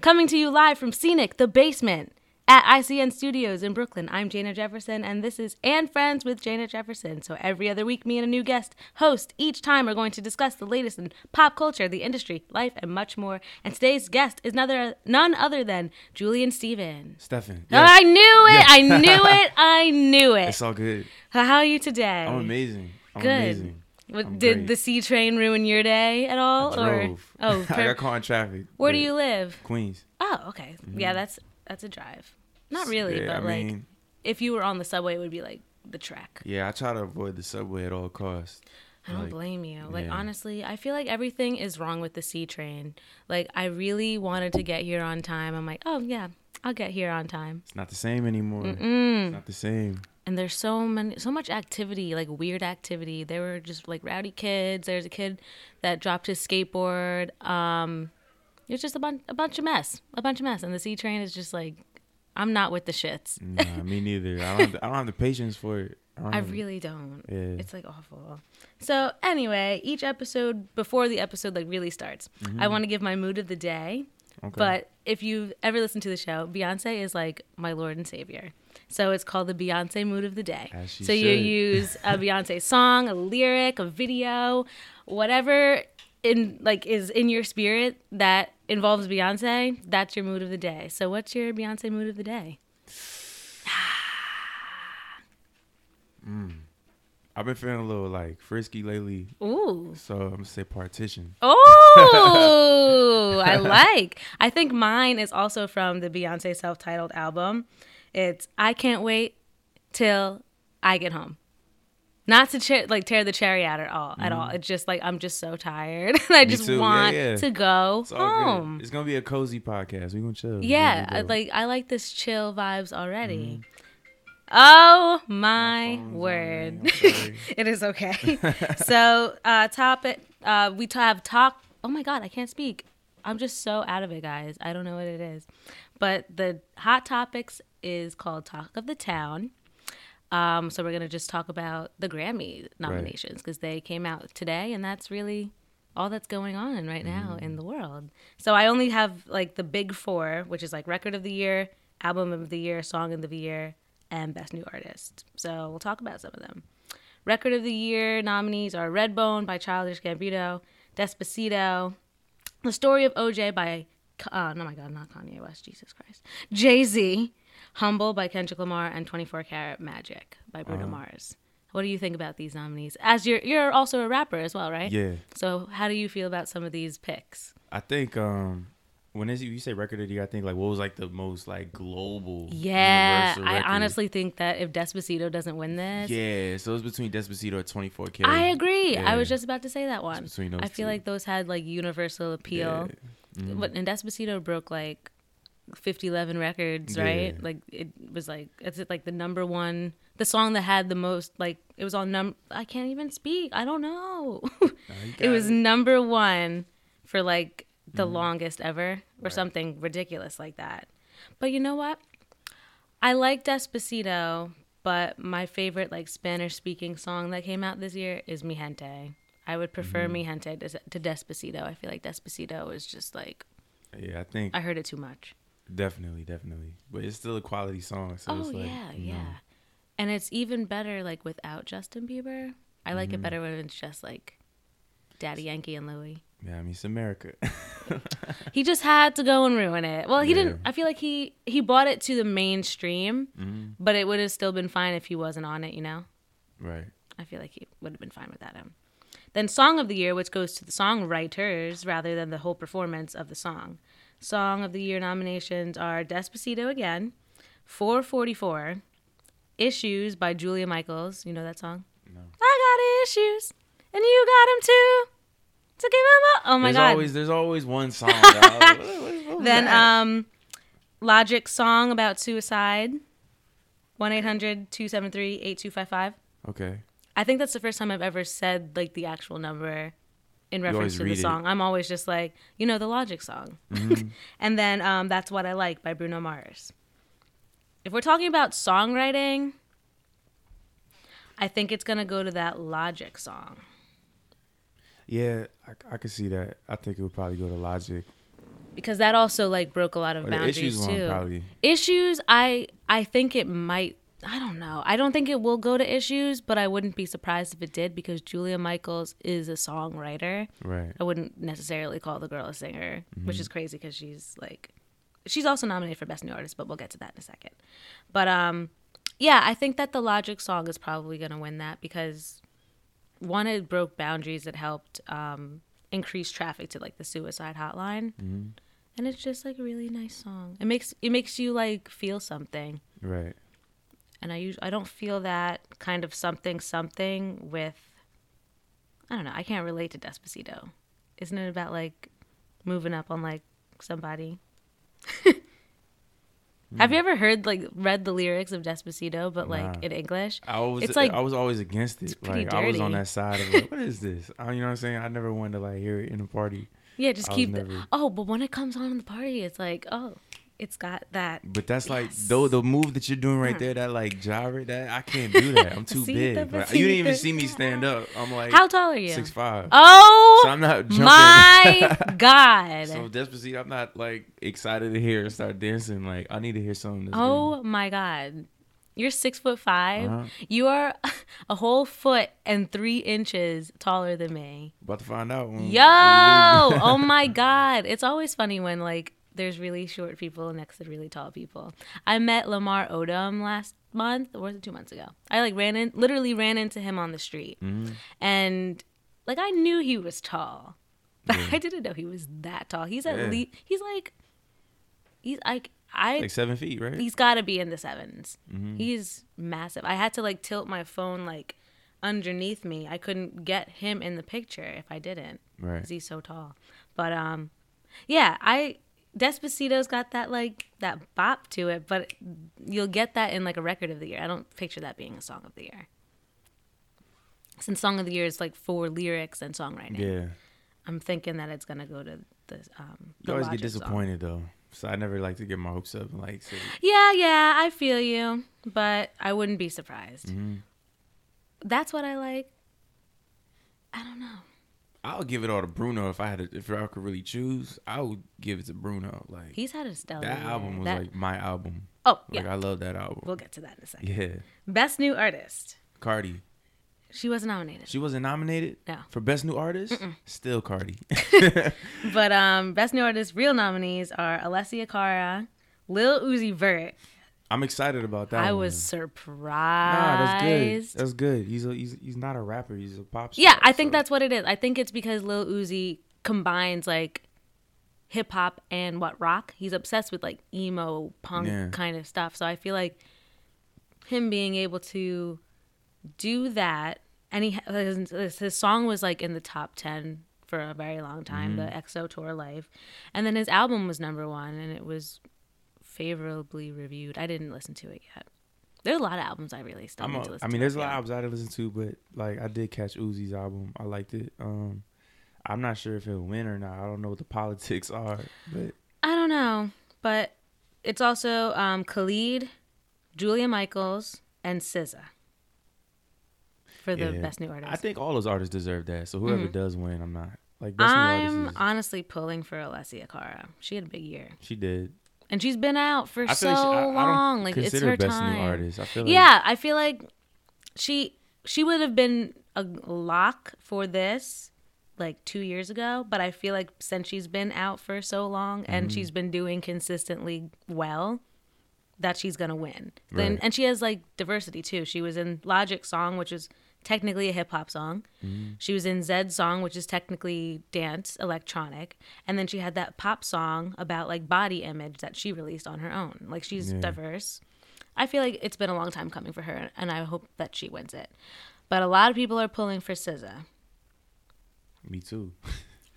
Coming to you live from Scenic, the basement, at ICN Studios in Brooklyn. I'm Jana Jefferson, and this is And Friends with Jana Jefferson. So every other week, me and a new guest host each time are going to discuss the latest in pop culture, the industry, life, and much more. And today's guest is another, none other than Julian Stevens. Stefan. Oh, I knew it! I knew it! I knew it! It's all good. How are you today? I'm amazing. I'm Good. amazing. What- did great. the C train ruin your day at all? I Or oh, I got caught in traffic. where do you live? Queens. Oh, okay. Yeah, that's that's a drive. Not really, Mm-hmm. Yeah, but I like mean, if you were on the subway, it would be like the trek. yeah, I try to avoid the subway at all costs. I don't Like, blame you. Like yeah. honestly, I feel like everything is wrong with the C train. Like I really wanted to get here on time. I'm like, oh yeah, I'll get here on time. It's not the same anymore. It's Mm. not the same. And there's so many, so much activity, like weird activity. There were just like rowdy kids. There's a kid that dropped his skateboard. Um, it was just a bunch, a bunch of mess, a bunch of mess. And the C train is just like, I'm not with the shits. Nah, me neither. I don't. Have the, I don't have the patience for it. don't I really don't. Yeah. It's like awful. So anyway, each episode before the episode like really starts, I want to give my mood of the day. Okay. But if you've ever listened to the show, Beyonce is like my Lord and Savior. So it's called the Beyonce mood of the day. So you use a Beyonce song, a lyric, a video, whatever in like is in your spirit that involves Beyonce, that's your mood of the day. So what's your Beyonce mood of the day? I've been feeling a little like frisky lately, Ooh. so I'm gonna say partition. Oh, I like. I think mine is also from the Beyonce self-titled album. It's I can't wait till I get home. Not to che- like tear the cherry out at all, at all. Mm-hmm. It's just like I'm just so tired, and I just too. Want yeah. to go It's home. It's gonna be a cozy podcast. We gonna chill. Yeah, gonna go. like I like this chill vibes already. Mm-hmm. Oh my on word! ring. I'm sorry. it is okay. so, uh, topic. Uh, we t- have talk. Oh my god, I can't speak. I'm just so out of it, guys. I don't know what it is. But the hot topics is called Talk of the Town. Um, so we're gonna just talk about the Grammy nominations because they came out today, and that's really all that's going on right now in the world. So I only have like the big four, which is like Record of the Year, Album of the Year, Song of the Year, and Best New Artist. So we'll talk about some of them. Record of the Year nominees are Redbone by Childish Gambino, Despacito, The Story of OJ by, uh, no my God, not Kanye West, Jesus Christ, Jay Z, Humble by Kendrick Lamar, and 24 Karat Magic by Bruno Mars. What do you think about these nominees? As you're you're also a rapper as well, right? yeah. So how do you feel about some of these picks? I think um when is, you say record of the year, I think like what was like the most like global. Yeah, I honestly think that if Despacito doesn't win this, Yeah, so it's between Despacito and 24K. I agree. I was just about to say that one. between those I feel two. like those had like universal appeal. Yeah. Mm-hmm. But and Despacito broke like 50 11 records, Yeah. right? Like it was like it's like the number one the song that had the most like it was on number. I can't even speak. I don't know. it was it. number 1 for like the Mm-hmm. longest ever or something ridiculous like that. But you know what? I like Despacito, but my favorite like Spanish speaking song that came out this year is Mi Gente. I would prefer Mm-hmm. Mi Gente to, to Despacito. I feel like Despacito is just like Yeah, I think I heard it too much. definitely, definitely. But it's still a quality song. So oh it's like, yeah, know, yeah. And it's even better like without Justin Bieber. I like Mm-hmm. it better when it's just like Daddy Yankee and Luis. Yeah, mean America. He just had to go and ruin it. Well, he Yeah. didn't. I feel like he he brought it to the mainstream, Mhm. but it would have still been fine if he wasn't on it. You know. Right. I feel like he would have been fine without him. Then Song of the Year, which goes to the songwriters rather than the whole performance of the song. Song of the Year nominations are Despacito again, 444, Issues by Julia Michaels. You know that song? No. I got issues, and you got them too. To give them up. Oh my there's God. always there's always one song. then that? um, Logic song about suicide. 1 800 273 8255. okay. I think that's the first time I've ever said like the actual number in reference to the read it. song. I'm always just like, you know, the Logic song. Mm-hmm. and then um, That's What I Like by Bruno Mars. If we're talking about songwriting, I think it's going to go to that Logic song. Yeah, I, I could see that. I think it would probably go to Logic. because that also like broke a lot of Or boundaries issues one too. probably. Issues, I I think it might. I don't know. I don't think it will go to issues, but I wouldn't be surprised if it did because Julia Michaels is a songwriter. Right. I wouldn't necessarily call the girl a singer, which Mm-hmm. is crazy because she's like, she's also nominated for best new artist, but we'll get to that in a second. But um, yeah, I think that the Logic song is probably gonna win that because one, it broke boundaries. It helped um increase traffic to like the suicide hotline, Mm-hmm. and it's just like a really nice song. It makes it makes you like feel something, Right. and I usually I don't feel that kind of something something with. I don't know. I can't relate to Despacito. Isn't it about like moving up on like somebody? Have you ever heard like read the lyrics of Despacito, but like Nah. in English? I was It's like- I was always against it. Like I was on that side of like, what is this? I, you know what I'm saying? I never wanted to like hear it in a party. Yeah, just I keep. The, never- oh, but when it comes on in the party, it's like, oh, it's got that. But that's like Yes. though the move that you're doing right there, that like gyre, that I can't do that. I'm too big. Like, you didn't even see me stand up. I'm like How tall are you? six five. Oh so I'm not jumping. my god! so Despacito, I'm not like excited to hear it start dancing. Like I need to hear something. Oh my god! You're six foot 5 Uh-huh. You are a whole foot and three inches taller than me. about to find out. Yo! oh my god! It's always funny when like there's really short people next to really tall people. I met Lamar Odom last month, or was it two months ago? I like ran in, literally ran into him on the street, Mhm. and like I knew he was tall, but Yeah. I didn't know he was that tall. He's at Yeah. least he's like he's like I like seven feet, right? he's got to be in the 7s Mhm. He's massive. I had to like tilt my phone like underneath me. I couldn't get him in the picture if I didn't Right. because he's so tall. But um, yeah, I Despacito's got that like that bop to it, but you'll get that in like a record of the year. I don't picture that being a song of the year. Since song of the year is like for lyrics and songwriting, Yeah. I'm thinking that it's gonna go to the um. You The always get Logic song. disappointed though. So I never like to get my hopes up and like say, Yeah, yeah, I feel you, but I wouldn't be surprised. Mhm. That's what I like. I don't know. I'll give it all to Bruno if I had to, if I could really choose. I would give it to Bruno. Like He's had a stellar. that album was That- like my album. oh Like yeah, I love that album. we'll get to that in a second. yeah, Best new artist. Cardi. She wasn't nominated, She wasn't nominated No. for best new artist. Still Cardi. but um, best new artist real nominees are Alessia Cara, Lil Uzi Vert. I'm excited about that. I one. was Nah, surprised. that's good. That's good. He's a, he's he's not a rapper. He's a pop star. Yeah, I think so- that's what it is. I think it's because Lil Uzi combines like hip hop and what rock. He's obsessed with like emo punk Yeah. kind of stuff. So I feel like him being able to do that, and he his, his song was like in the top ten for a very long time, Mm-hmm. the XO Tour Llif3, and then his album was number one, and it was favorably reviewed. I didn't listen to it yet. There's a lot of albums I really still I'm need a, to I mean, to. there's a lot of albums I didn't listen to, but like I did catch Uzi's album. I liked it. Um, I'm not sure if it'll win or not. I don't know what the politics are, but I don't know, but it's also um, Khalid, Julia Michaels, and SZA for the yeah. best new artist. I think all those artists deserve that. So whoever does win, I'm not like best I'm artist. Is, honestly pulling for Alessia Cara. She had a big year, she did. And she's been out for I so like she, I, I long. like it's her time. I feel like Yeah, I feel like she she would have been a lock for this like two years ago, but I feel like since she's been out for so long and Mm-hmm. she's been doing consistently well, that she's gonna win. Then Right. and she has like diversity too. She was in Logic song, which is technically a hip hop song. Mm-hmm. She was in Zedd song, which is technically dance, electronic, and then she had that pop song about like body image that she released on her own. Like she's Yeah. diverse. I feel like it's been a long time coming for her, and I hope that she wins it. But a lot of people are pulling for SZA. me too.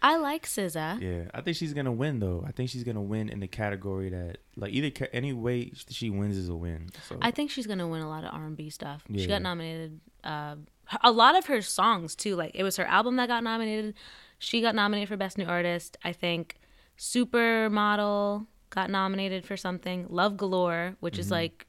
I like SZA. Yeah, I think she's gonna win though. I think she's gonna win in the category that like either ca- any way she wins is a win. So I think she's gonna win a lot of R and B stuff. She got nominated. Uh, a lot of her songs too. Like it was her album that got nominated. She got nominated for best new artist. I think Supermodel got nominated for something. Love Galore, which is like,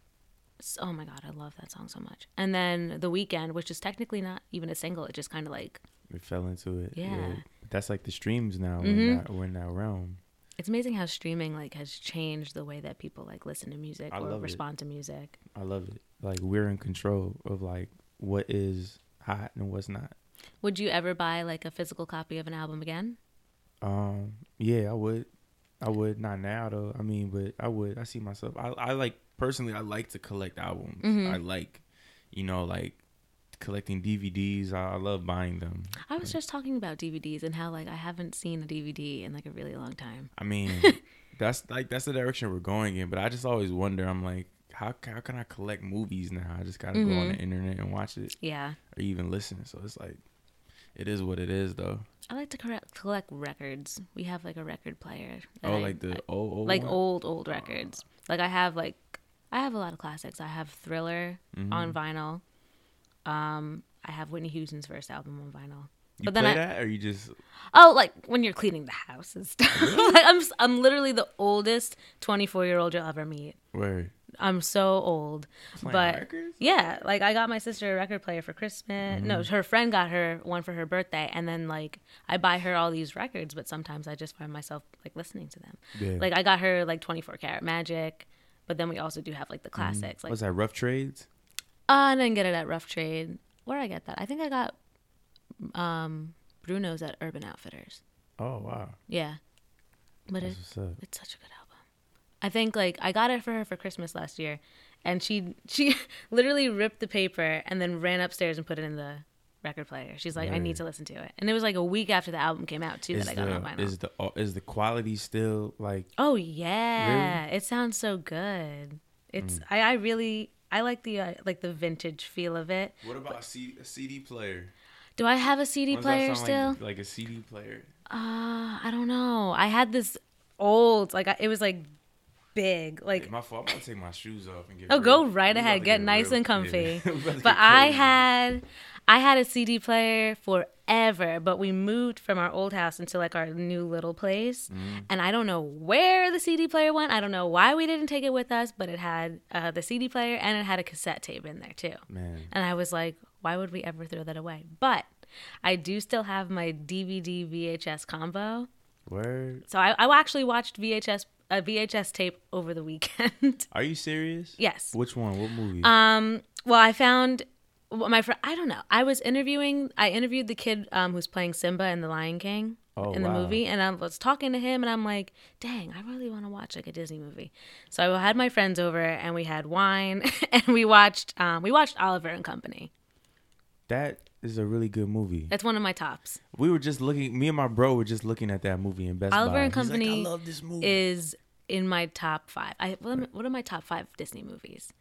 oh my god, I love that song so much. And then The Weekend, which is technically not even a single. It just kind of like we fell into it. Yeah. But that's like the streams now. Mhm. We're, in that, we're in that realm. It's amazing how streaming like has changed the way that people like listen to music I or love it. respond to music. I love it. Like we're in control of like what is hot and what's not. Would you ever buy like a physical copy of an album again? Um, yeah, I would. I would not now though. I mean, but I would. I see myself. I I like personally. I like to collect albums. Mhm. I like, you know, like collecting DVDs. I, I love buying them. I was just talking about DVDs and how like I haven't seen a DVD in like a really long time. I mean, that's like that's the direction we're going in. But I just always wonder. I'm like, how how can I collect movies now? I just gotta go on the Mhm. internet and watch it Yeah. or even listen. So it's like, it is what it is though. I like to correct, collect records. We have like a record player. Oh, I- like the I- old, old like one? old old records. Like I have like I have a lot of classics. I have Thriller Mhm. on vinyl. Um, I have Whitney Houston's first album on vinyl. You but then I- that or you just Oh, like when you're cleaning the house and stuff. like I'm I'm literally the oldest 24 year old you'll ever meet. where I'm so old, playing but records? yeah, like I got my sister a record player for Christmas. No, Mm-hmm. her friend got her one for her birthday, and then like I buy her all these records, but sometimes I just find myself like listening to them. Yeah. Like I got her like 24 karat magic, but then we also do have like Mm-hmm. the classics. Like was that? Rough trades. uh, I didn't get it at Rough Trade. Where I get that? I think I got um Bruno's at Urban Outfitters. Oh wow, Yeah, but it, that's what's up. it's such a good album. I think like I got it for her for Christmas last year, and she she literally ripped the paper and then ran upstairs and put it in the record player. She's like, I need to listen to it, and it was like a week after the album came out too Is that I got it on the vinyl. is the uh, is the quality still like? oh yeah, it sounds so good. It's Mm. I I really I like the uh, like the vintage feel of it. What about a, C, a CD player? Do I have a CD player still? Like, like a CD player. Uh, I don't know. I had this old, like I, it was like big, like Hey, my fault. I'm to take my shoes off and get. oh, real- go right ahead, to get nice real- and comfy. yeah, we about to but I had, I had a CD player forever. But we moved from our old house into like our new little place, Mm-hmm. and I don't know where the CD player went. I don't know why we didn't take it with us, but it had uh, the CD player and it had a cassette tape in there too. man. And I was like, why would we ever throw that away? But I do still have my DVD VHS combo. Word. So I, I actually watched VHS a VHS tape over the weekend. Are you serious? yes. Which one? What movie? Um. Well, I found well, my friend. I don't know. I was interviewing. I interviewed the kid um, who's playing Simba in The Lion King Oh, in the wow. movie, and I was talking to him, and I'm like, "Dang, I really want to watch like a Disney movie." So I had my friends over, and we had wine, and we watched. Um, we watched Oliver and Company. that is a really good movie. That's one of my tops. We were just looking. Me and my bro were just looking at that movie in Best Oliver Buy. and like, Company I love this movie. is in my top five. I what are, my top five Disney movies?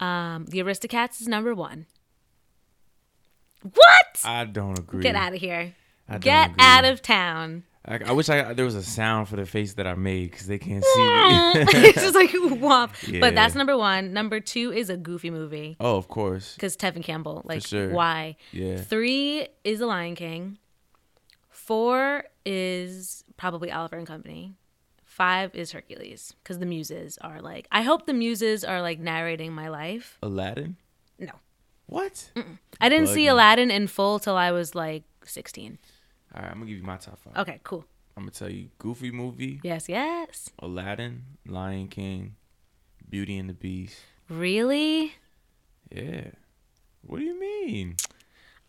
Um, The Aristocats is number one. What? I don't agree. Get out of here. Get agree. out of town. I, I wish I there was a sound for the face that I made because they can't see me. it's just like womp. Yeah. But that's number one. Number two is a goofy movie oh, of course. because Tevin Campbell. Like, sure. why? Yeah. Three is The Lion King. Four is probably Oliver and Company. Five is Hercules because the muses are like. I hope the muses are like narrating my life. Aladdin. No, What? I didn't see. Aladdin in full till I was like sixteen. All right, I'm gonna give you my top five. Okay, cool. I'm gonna tell you: Goofy movie, Yes, yes. Aladdin, Lion King, Beauty and the Beast. Really? Yeah. What do you mean?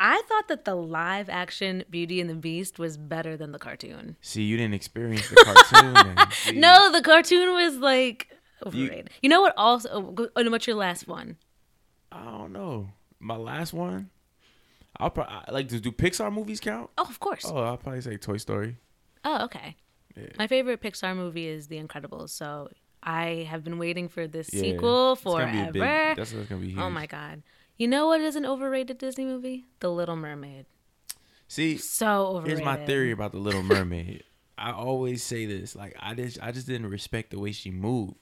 I thought that the live action Beauty and the Beast was better than the cartoon. See, you didn't experience the cartoon. No, the cartoon was like overrated. You, know what? Also, oh, and oh, what's your last one? I don't know. My last one. I'll probably like to do Pixar movies count. Oh, of course. Oh, I'll probably say Toy Story. Oh, okay. Yeah. My favorite Pixar movie is The Incredibles. So I have been waiting for this Yeah. sequel It's gonna be forever. big- that's what's gonna be oh, huge. oh my god. You know what is an overrated Disney movie? The Little Mermaid. See, So overrated. here's my theory about the Little Mermaid. I always say this, like I just, I just didn't respect the way she moved.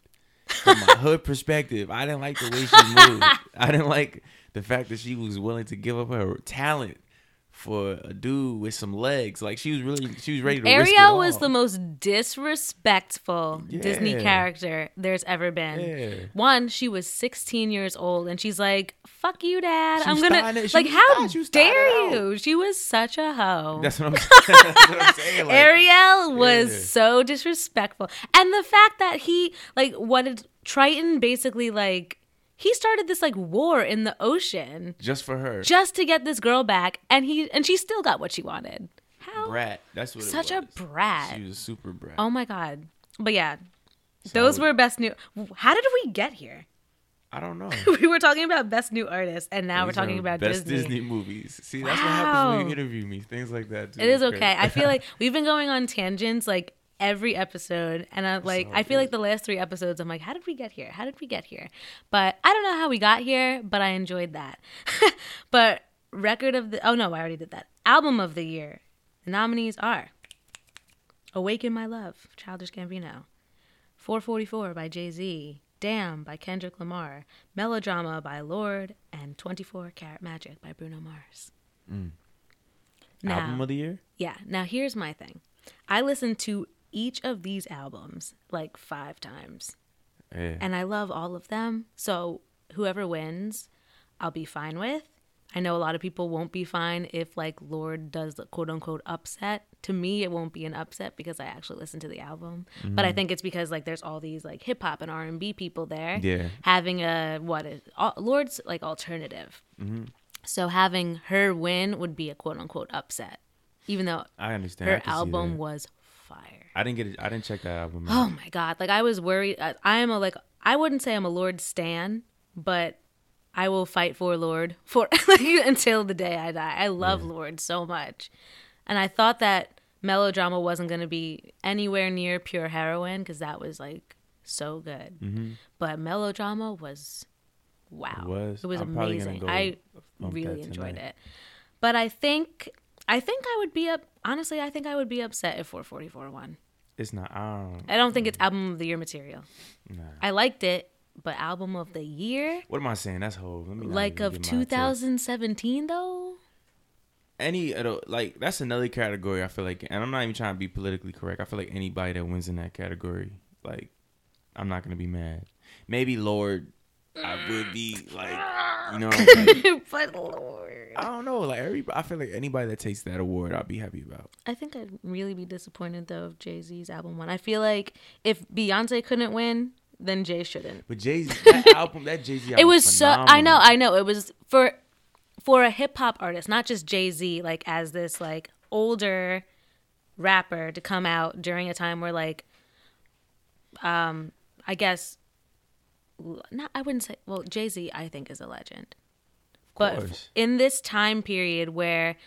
From my hood perspective, I didn't like the way she moved. I didn't like the fact that she was willing to give up her talent for a dude with some legs. Like she was really, she was ready to. risk it Ariel was the most disrespectful Disney character there's ever been. Yeah. One, she was 16 years old, and she's like, "Fuck you, Dad. She I'm gonna starting it- she like, how starting- she was starting dare you?" She was such a hoe. That's what I'm. that's what I'm saying. Like, Ariel was Yeah. so disrespectful, and the fact that he like what did Triton basically like he started this like war in the ocean just for her. just to get this girl back, and he and she still got what she wanted. How brat. That's what. such a brat. She was a super brat. Oh my god. But yeah, So those would- were best new. How did we get here? I don't know. we were talking about best new artists, and now we're talking about best Disney. movies. See, that's what happens when you interview me. Things like that. Too. It is okay. I feel like we've been going on tangents like every episode, and I like all I feel good. like the last three episodes, I'm like, how did we get here? How did we get here? But I don't know how we got here, but I enjoyed that. but record of the oh no, I already did that. Album of the year. The nominees are Awaken My Love, Childish Gambino. 444 by Jay Z. Damn by Kendrick Lamar. Melodrama by Lorde. And 24 Karat Magic by Bruno Mars. Mm. Now, album of the year. yeah. Now here's my thing. I listened to each of these albums like five times, Yeah. and I love all of them. So whoever wins, I'll be fine with. I know a lot of people won't be fine if like Lorde does the quote unquote upset. To me, it won't be an upset because I actually listened to the album. But I mm-hmm. think it's because like there's all these like hip hop and R and B people there Yeah. having a what is Lorde's like alternative. Mm-hmm. So having her win would be a quote unquote upset, even though I understand. Her see album was. I didn't get it. I didn't check that album. out. Oh my god! Like I was worried. I, I am a like I wouldn't say I'm a Lorde stan, but I will fight for Lorde for like, until the day I die. I love Lorde so much, and I thought that melodrama wasn't going to be anywhere near Pure Heroine because that was like so good. Mm-hmm. But melodrama was wow. It was? It was I'm probably gonna amazing. go I really enjoyed it. But I think I think I would be up honestly, I think I would be upset if 444 won. It's not. I don't. I don't think it's mm. album of the year material. Nah. I liked it, but album of the year What am I saying? That's whole. Let me like of get my take. 2017 though? Any of the- like that's another category. I feel like, and I'm not even trying to be politically correct. I feel like anybody that wins in that category, like, I'm not gonna be mad. Maybe Lorde, I would be like, you know, like, but Lorde. I don't know. Like every, I feel like anybody that takes that award, I'll be happy about. I think I'd really be disappointed though if Jay-Z's album won. I feel like if Beyonce couldn't win, then Jay shouldn't. But Jay Z, that album, that Jay Z, it was so I know, I know. It was for for a hip hop artist, not just Jay-Z like as this like older rapper to come out during a time where like um I guess not I wouldn't say well Jay-Z I think is a legend. But course. in this time period where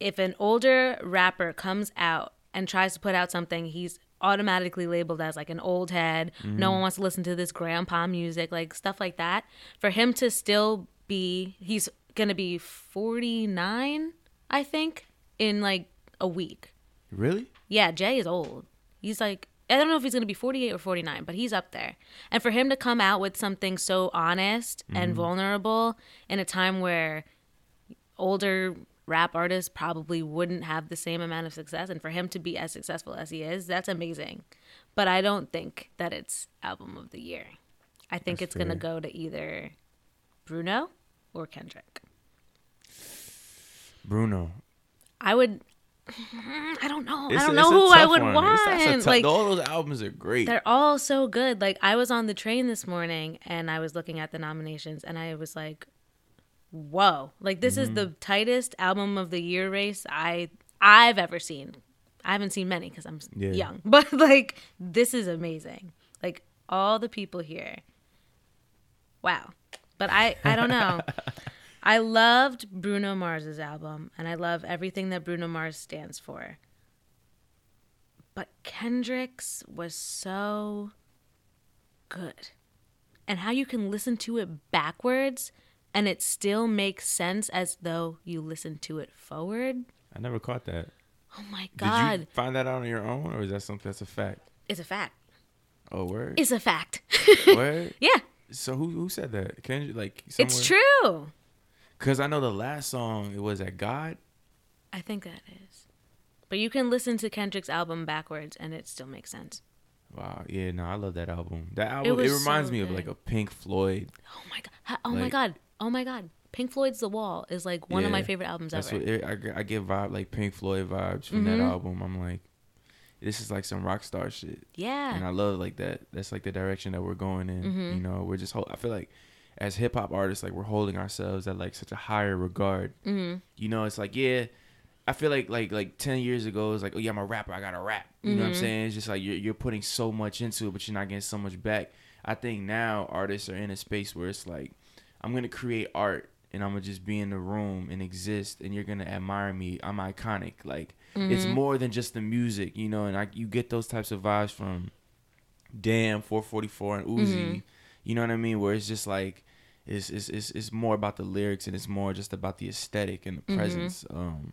if an older rapper comes out and tries to put out something, he's automatically labeled as like an old head. Mm-hmm. No one wants to listen to this grandpa music, like stuff like that. For him to still be, he's gonna be 49, I think, in like a week. Really? Yeah, Jay is old. He's like, I don't know if he's going to be 48 or 49, but he's up there. And for him to come out with something so honest and mm-hmm. vulnerable in a time where older rap artists probably wouldn't have the same amount of success, and for him to be as successful as he is, that's amazing. But I don't think that it's album of the year. I think That's it's going to go to either Bruno or Kendrick. Bruno. I would. I don't know. It's I don't know who I would one. want. It's- a like all those albums are great. They're all so good. Like I was on the train this morning and I was looking at the nominations and I was like, "Whoa! Like this is Mm-hmm. the tightest album of the year race I I've ever seen. I haven't seen many because I'm Yeah. young, but like this is amazing. Like all the people here. Wow. But I I don't know. I loved Bruno Mars's album and I love everything that Bruno Mars stands for. But Kendrick's was so good. And how you can listen to it backwards and it still makes sense as though you listen to it forward. I never caught that. Oh my god. Did you find that out on your own, or is that something that's a fact? It's a fact. Oh, word. It's a fact. word. yeah, So who who said that? You like? it's true. Because I know the last song it was at God. I think that is. But you can listen to Kendrick's album backwards and it still makes sense. Wow, yeah, no, I love that album. That album, it, was reminds so me of like a Pink Floyd. Oh my god. Oh my god. Oh my god. Pink Floyd's The Wall is like one of my favorite albums That's ever. what it, I, get- I get vibe like Pink Floyd vibes from that Mhm. album. I'm like, this is like some rock star shit, yeah. and I love like that. That's like the direction that we're going in. Mhm. You know, we're just. Hold, I feel like as hip hop artists, like we're holding ourselves at like such a higher regard. hmm You know, it's like yeah. I feel like like like ten years ago, it was like, oh yeah, I'm a rapper, I gotta rap. You know what I'm Mhm. saying? It's just like you're you're putting so much into it, but you're not getting so much back. I think now artists are in a space where it's like, I'm gonna create art and I'm gonna just be in the room and exist, and you're gonna admire me. I'm iconic. Like it's Mhm. more than just the music, you know. And I you get those types of vibes from, Damn, 444 and Uzi. Mhm. You know what I mean? Where it's just like. It's, it's, it's, it's more about the lyrics and it's more just about the aesthetic and the Mhm. presence. Um,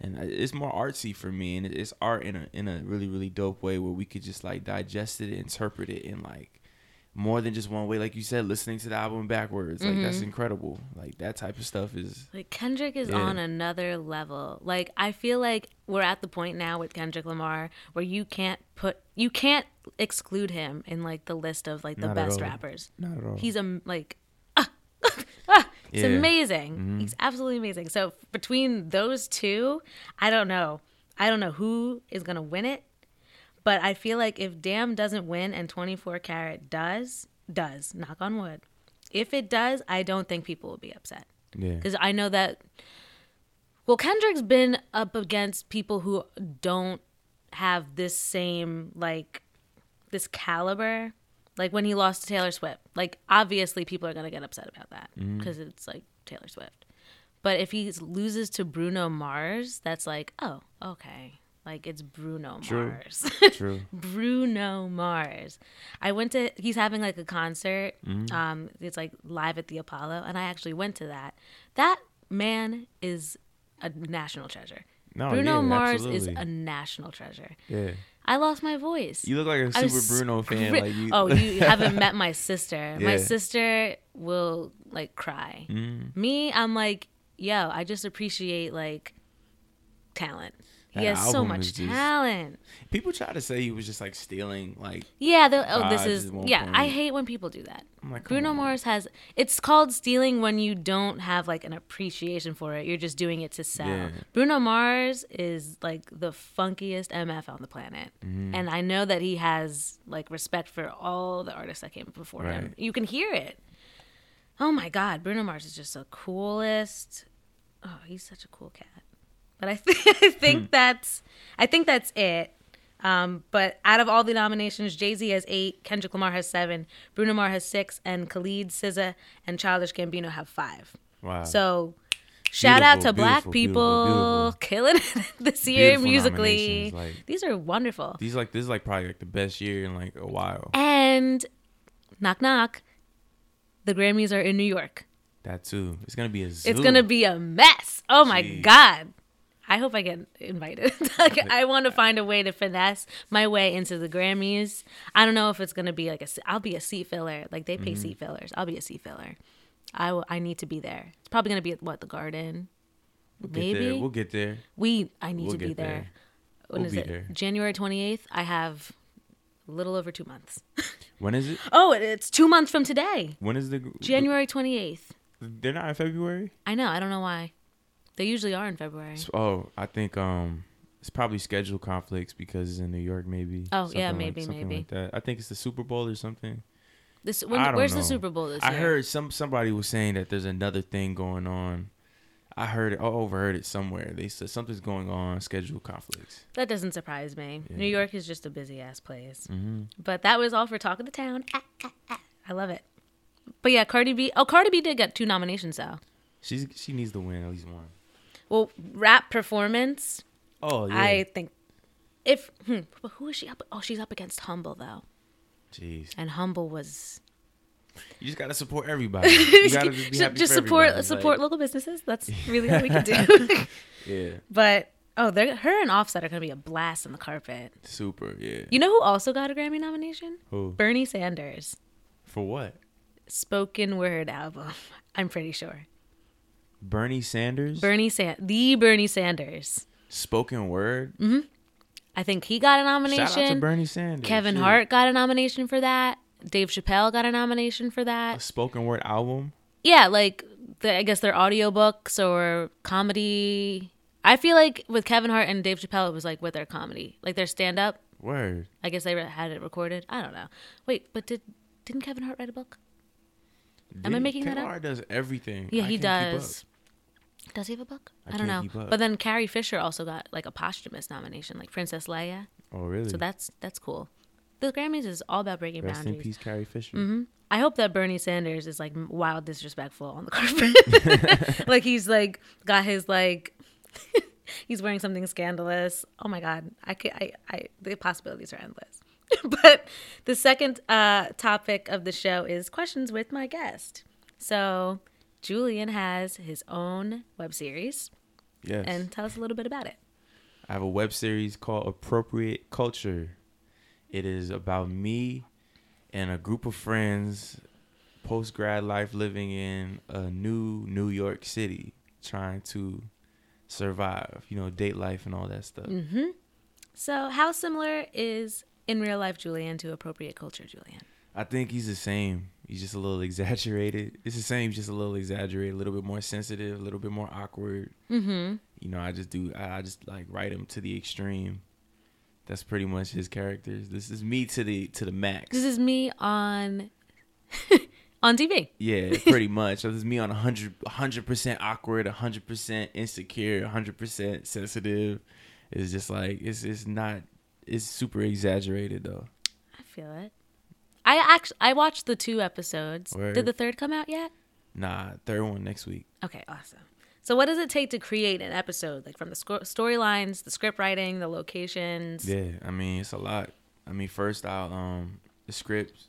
and it's more artsy for me and it's art in a in a really really dope way where we could just like digest it interpret it in like more than just one way like you said listening to the album backwards like that's Mhm. incredible like that type of stuff is Like Kendrick is Yeah. on another level. Like I feel like we're at the point now with Kendrick Lamar where you can't put you can't exclude him in like the list of like the Not best rappers. not at all He's a like ah, it's Yeah. amazing. Mhm. He's absolutely amazing. So between those two, I don't know. I don't know who is gonna win it, but I feel like if Damn doesn't win and 24 Karat does, does knock on wood. If it does, I don't think people will be upset yeah because I know that. Well, Kendrick's been up against people who don't have this same like this caliber. Like when he lost to Taylor Swift, like obviously people are gonna get upset about that because it's like Taylor Swift. But if he loses to Bruno Mars, that's like, oh, okay, like it's Bruno True. Mars. true Bruno Mars. I went to he's having like a concert. Mhm. Um it's like live at the Apollo and I actually went to that. That man is a national treasure. no Bruno yeah, Mars is a national treasure. yeah I lost my voice. you look like a super was Bruno fan like you oh, you haven't met my sister. My sister will like cry. Mhm. Me, I'm like, yo, I just appreciate like talent. He has so much just- talent. people try to say he was just like stealing like Yeah, the, oh, this is yeah. I hate when people do that. Like Bruno on. Mars has it's called stealing when you don't have like an appreciation for it. You're just doing it to sell. Yeah. Bruno Mars is like the funkiest MF on the planet. Mhm. And I know that he has like respect for all the artists that came before him. You can hear it. Oh my god, Bruno Mars is just the coolest. Oh, he's such a cool cat. But I, th- I think Hmm. that's I think that's it. Um, but out of all the nominations, Jay Z has eight, Kendrick Lamar has seven, Bruno Mars has six, and Khalid, SZA, and Childish Gambino have five. wow So shout out to black people beautiful, killing it this year Beautiful musically. like- These are wonderful. these like this is like probably like the best year in like a while And knock knock, the Grammys are in New York. that too it's gonna be a zoo. It's gonna be a mess. Oh my Jeez. god. I hope I get invited. like, I want to find a way to finesse my way into the Grammys. I don't know if it's gonna be like a. I'll be a seat filler. Like they pay Mm-hmm. seat fillers. I'll be a seat filler. I I need to be there. It's probably gonna be at what the Garden. We'll get Maybe there. we'll get there we. I need We'll to be there. there. When We'll is it? there. January twenty eighth. I have a little over two months. when is it oh, it's two months from today. when is the January twenty eighth. they're not in february I know. I don't know why. They usually are in February. oh i think um it's probably schedule conflicts because it's in new york maybe Oh, yeah, Something like- maybe, something maybe. like that i think it's the super bowl or something This I when, where's the. Super Bowl this i year? heard some somebody was saying that there's another thing going on i heard it i overheard it somewhere they said something's going on schedule conflicts That doesn't surprise me. Yeah. New York is just a busy ass place. mm-hmm. But that was all for Talk of the Town. Ah, ah, ah. I love it. But yeah, Cardi B. Oh, Cardi B did get two nominations though. she's she needs to win at least one. Well, rap performance. Oh yeah I think if hmm, but who is she up? Oh, she's up against Humble though, jeez and Humble was you just gotta support everybody you gotta just be happy just support everybody. support Like, local businesses. That's really all we can do. yeah but oh, they're, her and Offset are gonna be a blast on the carpet. super yeah You know who also got a Grammy nomination? who Bernie Sanders. for what Spoken word album. I'm pretty sure. Bernie Sanders, Bernie San the Bernie Sanders. spoken word. Mhm. I think he got a nomination. Shout out to Bernie Sanders. Kevin Shit. Hart got a nomination for that. Dave Chappelle got a nomination for a that. spoken word album. Yeah, like the, I guess they're audiobooks or comedy. I feel like with Kevin Hart and Dave Chappelle, it was like with their comedy, like their stand up. Word. I guess they had it recorded. I don't know. Wait, but did didn't Kevin Hart write a book? Am I Did- making that Kevin up? Hart does everything. Yeah, I he does. Does he have a book? I I, don't know. But then Carrie Fisher also got like a posthumous nomination, like Princess Leia. Oh really? So that's that's cool. The Grammys is all about breaking Rest in peace, Carrie Fisher. hmm I hope that Bernie Sanders is like wild disrespectful on the carpet. like he's like got his like he's wearing something scandalous. Oh my god, I could I I the possibilities are endless. but the second uh topic of the show is questions with my guest. So Julian has his own web series Yes. and tell us a little bit about it. I have a web series called Appropriate Culture. It is about me and a group of friends, post grad life living in a new New York City, trying to survive, you know, date life and all that stuff. Mhm. So how similar is in real life Julian to appropriate culture Julian? I think he's the same. He's just a little exaggerated. It's the same, just a little exaggerated, a little bit more sensitive, a little bit more awkward. Mhm. You know, I just do. I I just like write him to the extreme. That's pretty much his characters. This is me to the to the max. This is me on on TV. Yeah, pretty much. So this is me on 100 percent awkward, hundred percent insecure, hundred percent sensitive. It's just like it's it's not. It's super exaggerated though. I feel it. I actually I watched the two episodes. Word. Did the third come out yet? Nah, third one next week. Okay, awesome. So what does it take to create an episode? Like from the sco- storylines, the script writing, the locations. Yeah, I mean it's a lot. I mean first I'll um the script.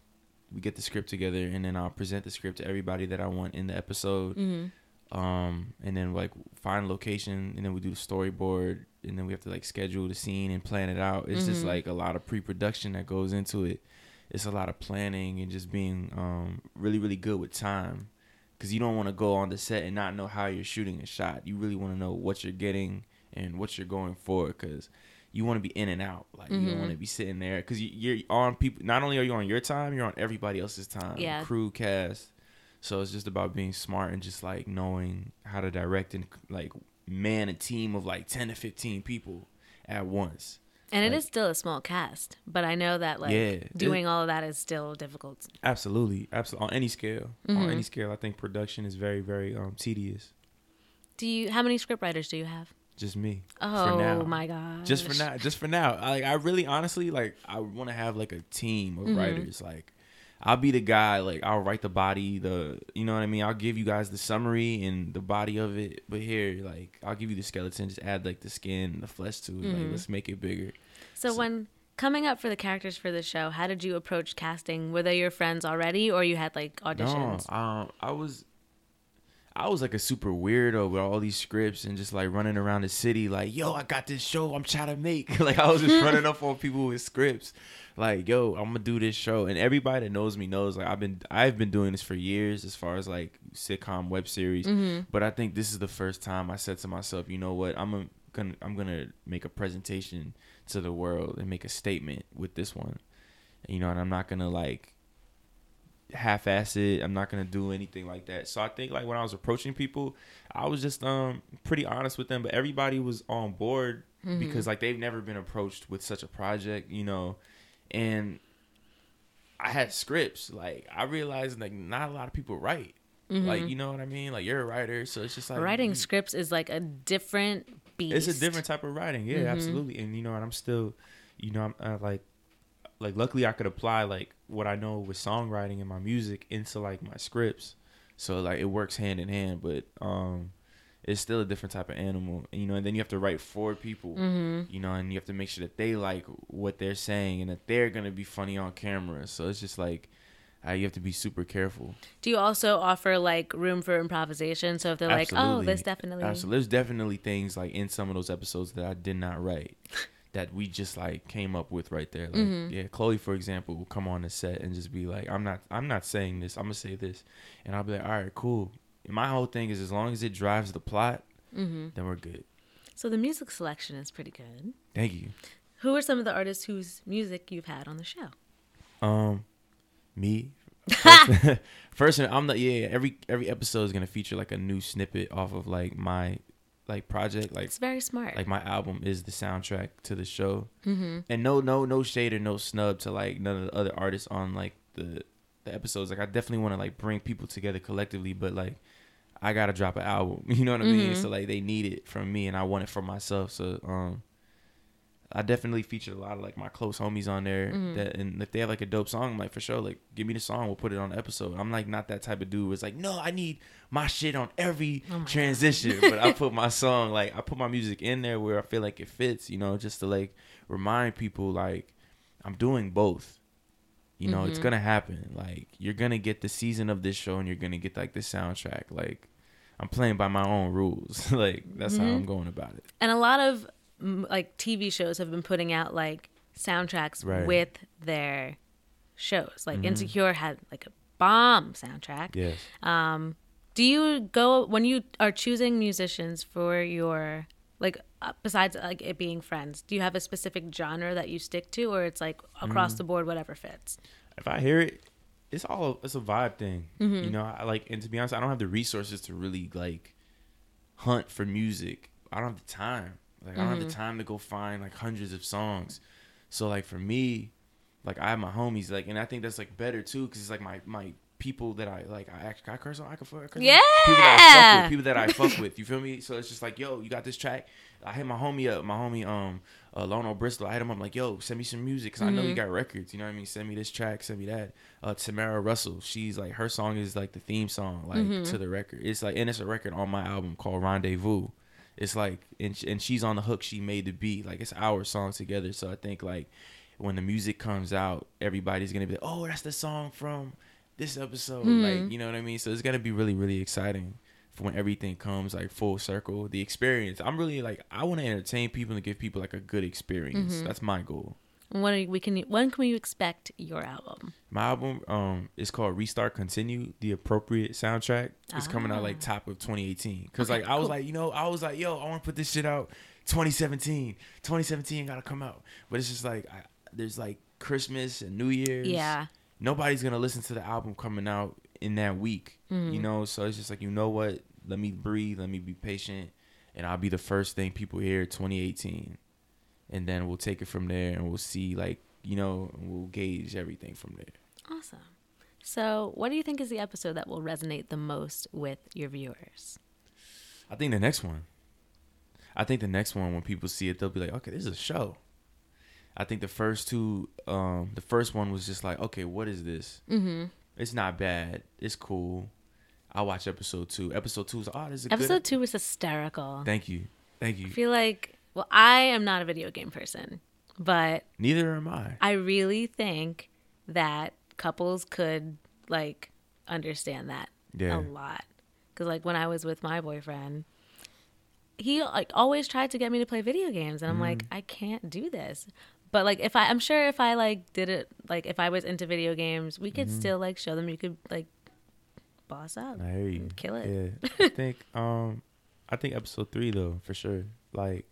We get the script together and then I'll present the script to everybody that I want in the episode. Mhm. Um and then like find location and then we do the storyboard and then we have to like schedule the scene and plan it out. It's just Mhm. like a lot of pre-production that goes into it. It's a lot of planning and just being um really really good with time cuz you don't want to go on the set and not know how you're shooting a shot. You really want to know what you're getting and what you're going for cuz you want to be in and out. Like you don't Mhm. want to be sitting there because you, you're on people. Not only are you on your time, you're on everybody else's time. Yeah. Crew, cast. So it's just about being smart and just like knowing how to direct and like man a team of like ten to fifteen people at once. And it Like- is still a small cast, but I know that like Yeah, it- doing all of that is still difficult. Absolutely, absolutely. On any scale, on Mhm. any scale, I think production is very, very um tedious. Do you how many script writers do you have? Just me. Oh now. my god. just for now just for now I, like i really honestly like i want to have like a team of Mhm. writers like i'll be the guy like i'll write the body the you know what i mean i'll give you guys the summary and the body of it but here like i'll give you the skeleton just add like the skin the flesh to it Mhm. like let's make it bigger So, So- when coming up for the characters for the show, how did you approach casting? Were they your friends already, or you had like auditions? No, um, I was, I was like a super weirdo with all these scripts and just like running around the city, like, yo, I got this show I'm trying to make. like I was just running up on people with scripts, like, yo, I'm gonna do this show. And everybody that knows me knows, like, I've been, I've been doing this for years as far as like sitcom web series. hmm But I think this is the first time I said to myself, you know what, I'm a, gonna, I'm gonna make a presentation to the world and make a statement with this one. You know, and I'm not gonna like half-ass it. I'm not gonna do anything like that. So I think like when I was approaching people, I was just um pretty honest with them. But everybody was on board Mhm. because like they've never been approached with such a project, you know, and I had scripts. Like I realized like not a lot of people write. Like you know what I mean? Like you're a writer, so it's just like Mm-hmm. Writing you- scripts is like a different beast. it's a different type of writing yeah Mhm. absolutely and you know and i'm still you know i'm uh, like like luckily i could apply like what i know with songwriting and my music into like my scripts so like it works hand in hand but um it's still a different type of animal you know and then you have to write for people hmm you know and you have to make sure that they like what they're saying and that they're gonna be funny on camera so it's just like uh, you have to be super careful Do you also offer like room for improvisation? So if they're like, "Oh, Absolutely. this definitely," Absolutely. There's definitely things like in some of those episodes that I did not write that we just like came up with right there. Like Mhm. yeah, Chloe for example will come on the set and just be like, I'm not I'm not saying this, I'm gonna say this and I'll be like, All right, cool. my whole thing is as long as it drives the plot, Mm-hmm. then we're good. So the music selection is pretty good. Thank you. Who are some of the artists whose music you've had on the show? Um, me. First, first I'm the yeah. Every every episode is gonna feature like a new snippet off of like my like project. Like It's very smart. like my album is the soundtrack to the show. mm-hmm. And no no no shade or no snub to like none of the other artists on like the the episodes. Like I definitely want to like bring people together collectively, but like I gotta drop an album. You know what I mean? Mhm. So like they need it from me, and I want it for myself. So um, I definitely featured a lot of like my close homies on there. Mhm. That and if they have like a dope song, I'm like for sure, like give me the song, we'll put it on the episode. I'm like not that type of dude. It's like no, I need my shit on every Oh transition, but I put my song like I put my music in there where I feel like it fits. You know, just to like remind people like I'm doing both. You know, it's Mhm. gonna happen. Like you're gonna get the season of this show, and you're gonna get like the soundtrack. Like I'm playing by my own rules. like that's how Mhm. I'm going about it. And a lot of like TV shows have been putting out like soundtracks Right. with their shows. Like Mhm. Insecure had like a bomb soundtrack. Yes. Um, do you go when you are choosing musicians for your like uh, besides like it being friends? Do you have a specific genre that you stick to, or it's like across Mm. the board, whatever fits? If I hear it, it's all it's a vibe thing. Mhm. You know, I like and to be honest, I don't have the resources to really like hunt for music. I don't have the time. Like I don't have the time to go find like hundreds of songs. So like for me, like I have my homies like, and I think that's like better too because it's like my my people that I like. I actually I curse on. I can fuck. I curse on? Yeah. People that I fuck with. People that I fuck with. You feel me? So it's just like, yo, you got this track. I hit my homie up. My homie um uh, Lono Bristol. I hit him up like, yo, send me some music because I know you Mhm. got records. You know what I mean? Send me this track. Send me that. Uh, Tamara Russell. She's like her song is like the theme song like Mhm. to the record. It's like and it's a record on my album called Rendezvous. It's like and sh- and she's on the hook. She made the beat. Like it's our song together. So I think like when the music comes out, everybody's gonna be like, oh, that's the song from this episode. Mhm. Like you know what I mean. So it's gonna be really really exciting for when everything comes like full circle. The experience. I'm really like I want to entertain people and give people like a good experience. Mhm. That's my goal. When are we can when can we expect your album? My album um is called Restart Continue, the appropriate soundtrack. It's coming out like Ah. top of 2018. Cause Okay, like I was cool. like, you know, I was like, yo, I want to put this shit out 2017. 2017 gotta come out. But it's just like I, there's like Christmas and New Year's. Yeah. Nobody's gonna listen to the album coming out in that week. Mhm. You know, so it's just like you know what? Let me breathe. Let me be patient, and I'll be the first thing people hear 2018, and then we'll take it from there, and we'll see like you know, we'll gauge everything from there. Awesome. So, what do you think is the episode that will resonate the most with your viewers? I think the next one. I think the next one when people see it, they'll be like, okay, this is a show. I think the first two, um, the first one was just like, okay, what is this? Mm-hmm. It's not bad. It's cool. I watch episode two. Episode two is oh, this is a Episode good. two was hysterical. Thank you, thank you. I feel like, well, I am not a video game person, but Neither am I. I really think that couples could like understand that Yeah. a lot. Because like when I was with my boyfriend, he like always tried to get me to play video games, and I'm like, Mm-hmm. I can't do this. But like if I, I'm sure if I like did it, like if I was into video games, we could still like show them you could like boss up, Mm-hmm. I hear you. kill it. Yeah. I think um I think episode 3 though, for sure. Like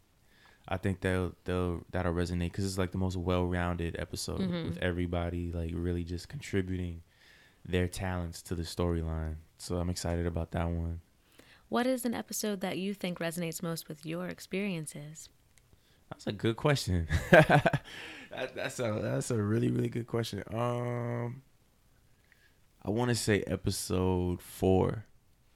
I think they'll they'll that'll resonate cuz it's like the most well-rounded episode Mhm. with everybody like really just contributing their talents to the storyline. So I'm excited about that one. What is an episode that you think resonates most with your experiences? That's a good question. that, that's a that's a really really good question. Um, I want to say episode four.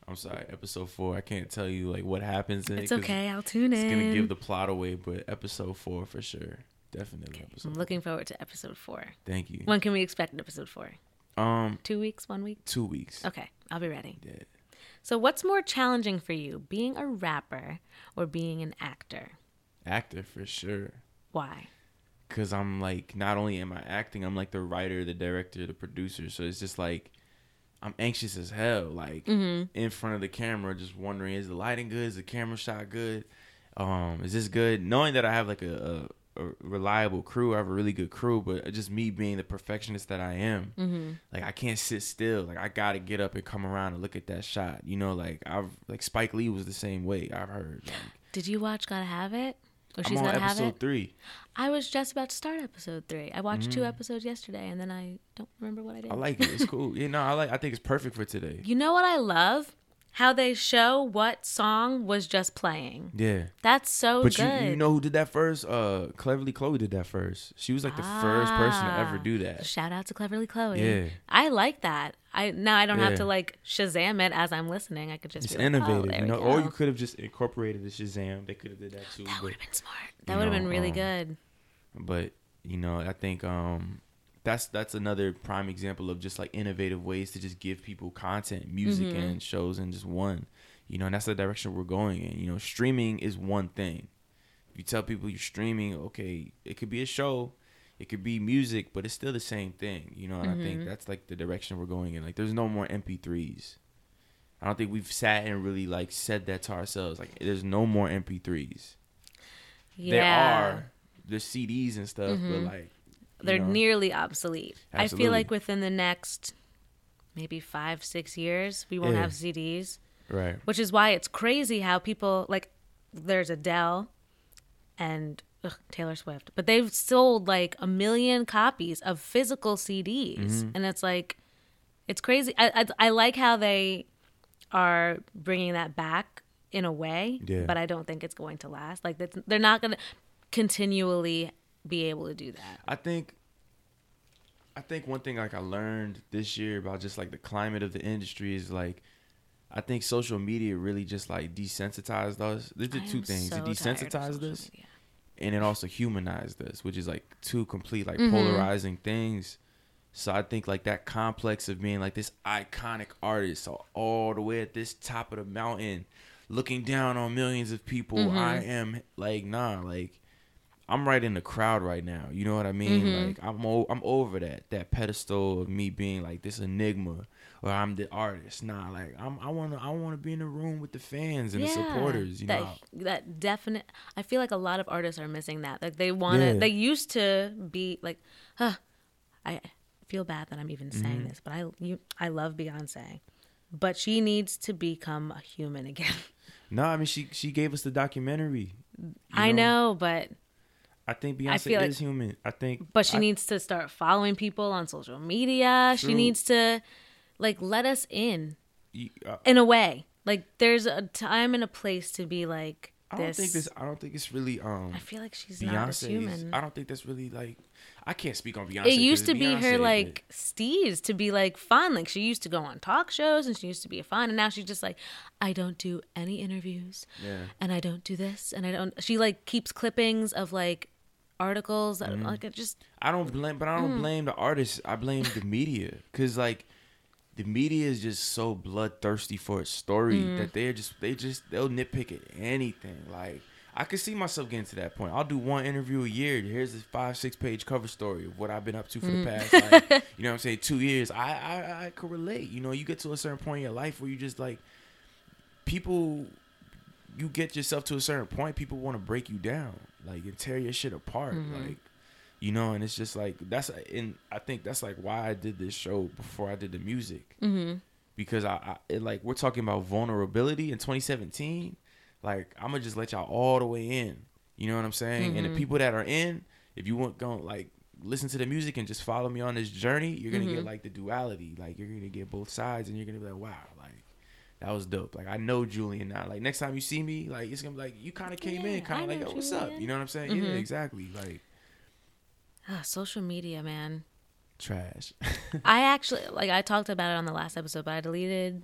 I'm sorry, episode four. I can't tell you like what happens in It's it. 'cause okay. I'll tune It's in. It's gonna give the plot away, but episode four for sure, definitely episode. I'm looking forward to episode four. Thank you. When can we expect episode four? Um, Two weeks? One week? two weeks. Okay, I'll be ready. Yeah. So, what's more challenging for you, being a rapper or being an actor? Actor for sure. Why? Cause I'm like, not only am I acting, I'm like the writer, the director, the producer. So it's just like, I'm anxious as hell. Like Mm-hmm. in front of the camera, just wondering, is the lighting good? Is the camera shot good? Um, is this good? Knowing that I have like a, a reliable crew. I have a really good crew, but just me being the perfectionist that I am, Mm-hmm. like I can't sit still. Like I gotta get up and come around and look at that shot. You know, like I've like Spike Lee was the same way. I've heard. Like, Did you watch Gotta Have It? Or I'm She's on Gotta Have episode It? three. I was just about to start episode three. I watched two Mhm. episodes yesterday, and then I don't remember what I did. I like it. It's cool. You know, I like. I think it's perfect for today. You know what I love? How they show what song was just playing. Yeah. That's so But good. you, you know who did that first? Uh, Cleverly Chloe did that first. She was like the first person to ever Ah. do that. Shout out to Cleverly Chloe. Yeah. I like that. I now I don't have to like Shazam it as I'm listening. I could just It's like, oh, innovative, there you know. Or you could have just incorporated the Shazam. They could have did that too. That would have been smart. That would have been really um, good. but you know i think um that's that's another prime example of just like innovative ways to just give people content music Mhm. and shows and just one you know and that's the direction we're going in you know streaming is one thing if you tell people you're streaming okay it could be a show it could be music but it's still the same thing you know and i think Mhm. that's like the direction we're going in like there's no more mp3s i don't think we've sat and really like said that to ourselves like there's no more mp3s Yeah. there are the CDs and stuff, Mhm. but like you They're know, nearly obsolete. I feel like within the next maybe five, six years, we won't Yeah. have CDs, right. which is why it's crazy how people like there's Adele and ugh, Taylor Swift, but they've sold like a million copies of physical CDs, Mhm. and it's like it's crazy. I, I I like how they are bringing that back in a way, Yeah. but I don't think it's going to last. Like they're not going to continually be able to do that. I think I think one thing like I learned this year about just like the climate of the industry is like I think social media really just like desensitized us. There's the two things. so it desensitized us media. and it also humanized us, which is like two complete like Mhm. polarizing things. So I think like that complex of being like this iconic artist so all the way at this top of the mountain looking down on millions of people. Mhm. I am like nah, like I'm right in the crowd right now. You know what I mean? Mhm. Like I'm o- I'm over that that pedestal of me being like this enigma or I'm the artist. Nah, like I'm I want to I want to be in the room with the fans and the supporters, you that, know. that definite i feel like a lot of artists are missing that like they want to Yeah. they used to be like huh, i feel bad that i'm even saying Mhm. this but i you i love beyonce but she needs to become a human again No, I mean she she gave us the documentary. i know but I think I Beyonce like- is human. I think, but she I- needs to start following people on social media she needs to like let us in you- uh, in a way like there's a time and a place to be like I don't this, think this. I don't think it's really um i feel like she's not as human I don't think that's really like. I can't speak on Beyonce. it used to be Beyonce, her but- like steez to be like fun like she used to go on talk shows and she used to be fun and now she's just like i don't do any interviews Yeah. and i don't do this and i don't she like keeps clippings of like articles that Mhm. like it just I don't blame, but I don't Mm. blame the artists. I blame the media because like the media is just so bloodthirsty for a story Mm. that they're just they just they'll nitpick at anything. Like I could see myself getting to that point. I'll do one interview a year. Here's this five six page cover story of what I've been up to for Mm. the past like you know what I'm saying two years. I I I could relate. You know, you get to a certain point in your life where you just like people. You get yourself to a certain point, people want to break you down, like and tear your shit apart, Mhm. like you know and it's just like that's and i think that's like why i did this show before i did the music mm-hmm. because i, I it, like we're talking about vulnerability in 2017 like i'm gonna just let y'all all the way in you know what i'm saying and the Mhm. people that are in if you want going like listen to the music and just follow me on this journey you're gonna get Mhm. like the duality like you're gonna get both sides and you're gonna be like wow that was dope. Like I know Julian now. Like next time you see me, like it's gonna be like you kind of came Yeah, in, kind of like yo, what's up? You know what I'm saying? Yeah, Mhm. exactly. Like Ah, social media man trash. i actually like i talked about it on the last episode but i deleted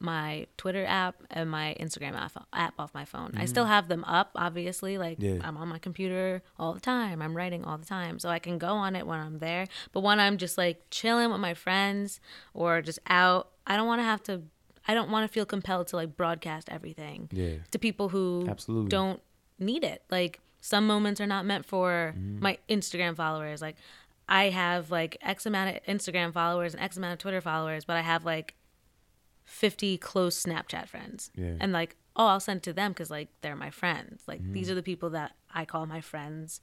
my twitter app and my instagram app, app off my phone i still have them up obviously like Yeah. i'm on my computer all the time i'm writing all the time so i can go on it when i'm there but when i'm just like chilling with my friends or just out i don't want to have to i don't want to feel compelled to like broadcast everything yeah, to people who absolutely. don't need it. Like some moments are not meant for Mm-hmm. my Instagram followers. Like I have like X amount of Instagram followers and X amount of Twitter followers, but I have like 50 close Snapchat friends. Yeah. And like, oh, I'll send it to them because like they're my friends. Like Mm-hmm. these are the people that I call my friends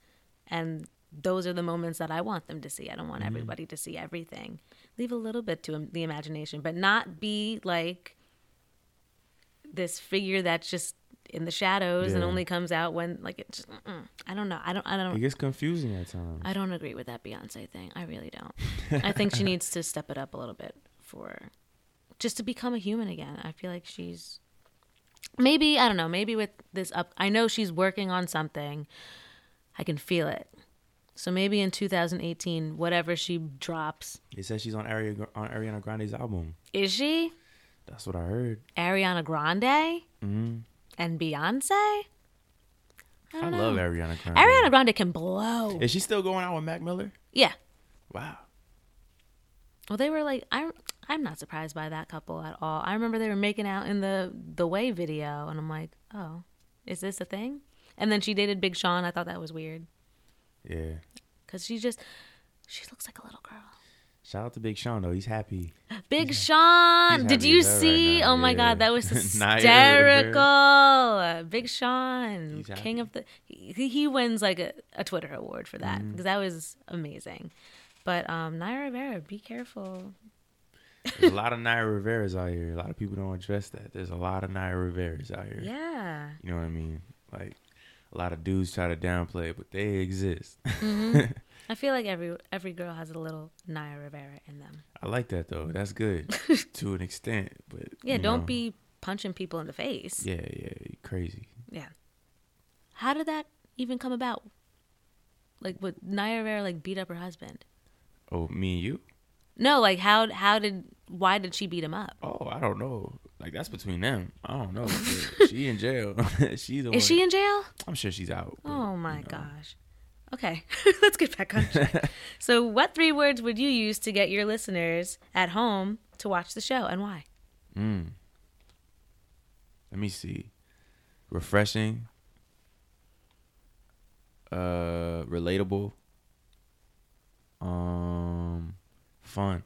and those are the moments that I want them to see. I don't want Mm-hmm. everybody to see everything. Leave a little bit to the imagination, but not be like this figure that's just in the shadows and only comes out when like it just. I don't know. I don't I don't It gets confusing at times. I don't agree with that Beyonce thing. I really don't. I think she needs to step it up a little bit for just to become a human again. I feel like she's maybe I don't know, maybe with this up I know she's working on something. I can feel it. So maybe in 2018 whatever she drops, They said she's on Ari- on Ariana Grande's album. is she That's what I heard. Ariana Grande hmm and Beyonce? I, don't love. Ariana Grande. Ariana Grande can blow. Is she still going out with Mac Miller? Yeah. Wow. Well, they were like, I'm, I'm not surprised by that couple at all. I remember they were making out in the the Way video, and I'm like, oh, is this a thing? And then she dated Big Sean. I thought that was weird Yeah. because she just, she looks like a little girl. Shout out to Big Sean though. He's happy. Big Sean, he's did you right see? now, oh my yeah. God, that was Naya hysterical. Big Sean, He's king happy. of the, he, he wins like a, a Twitter award for that Mm-hmm. because that was amazing. But um, Naya Rivera, be careful. There's a lot of Naya Riveras out here. A lot of people don't address that. There's a lot of Naya Riveras out here. Yeah. You know what I mean? Like a lot of dudes try to downplay it, but they exist. Mm-hmm. I feel like every every girl has a little Naya Rivera in them. I like that though. That's good to an extent, but Yeah, don't know, be punching people in the face. Yeah, yeah, crazy. Yeah. How did that even come about? Like, would Naya Rivera like beat up her husband? Oh, me and you? No, like how how did why did she beat him up? Oh, I don't know. Like that's between them. I don't know. She in jail. she's the one. Is she in jail? I'm sure she's out. but, Oh my you know. gosh. Okay, let's get back on track. so, what three words would you use to get your listeners at home to watch the show, and why? Mm. Let me see. Refreshing. Uh, relatable. Um, fun.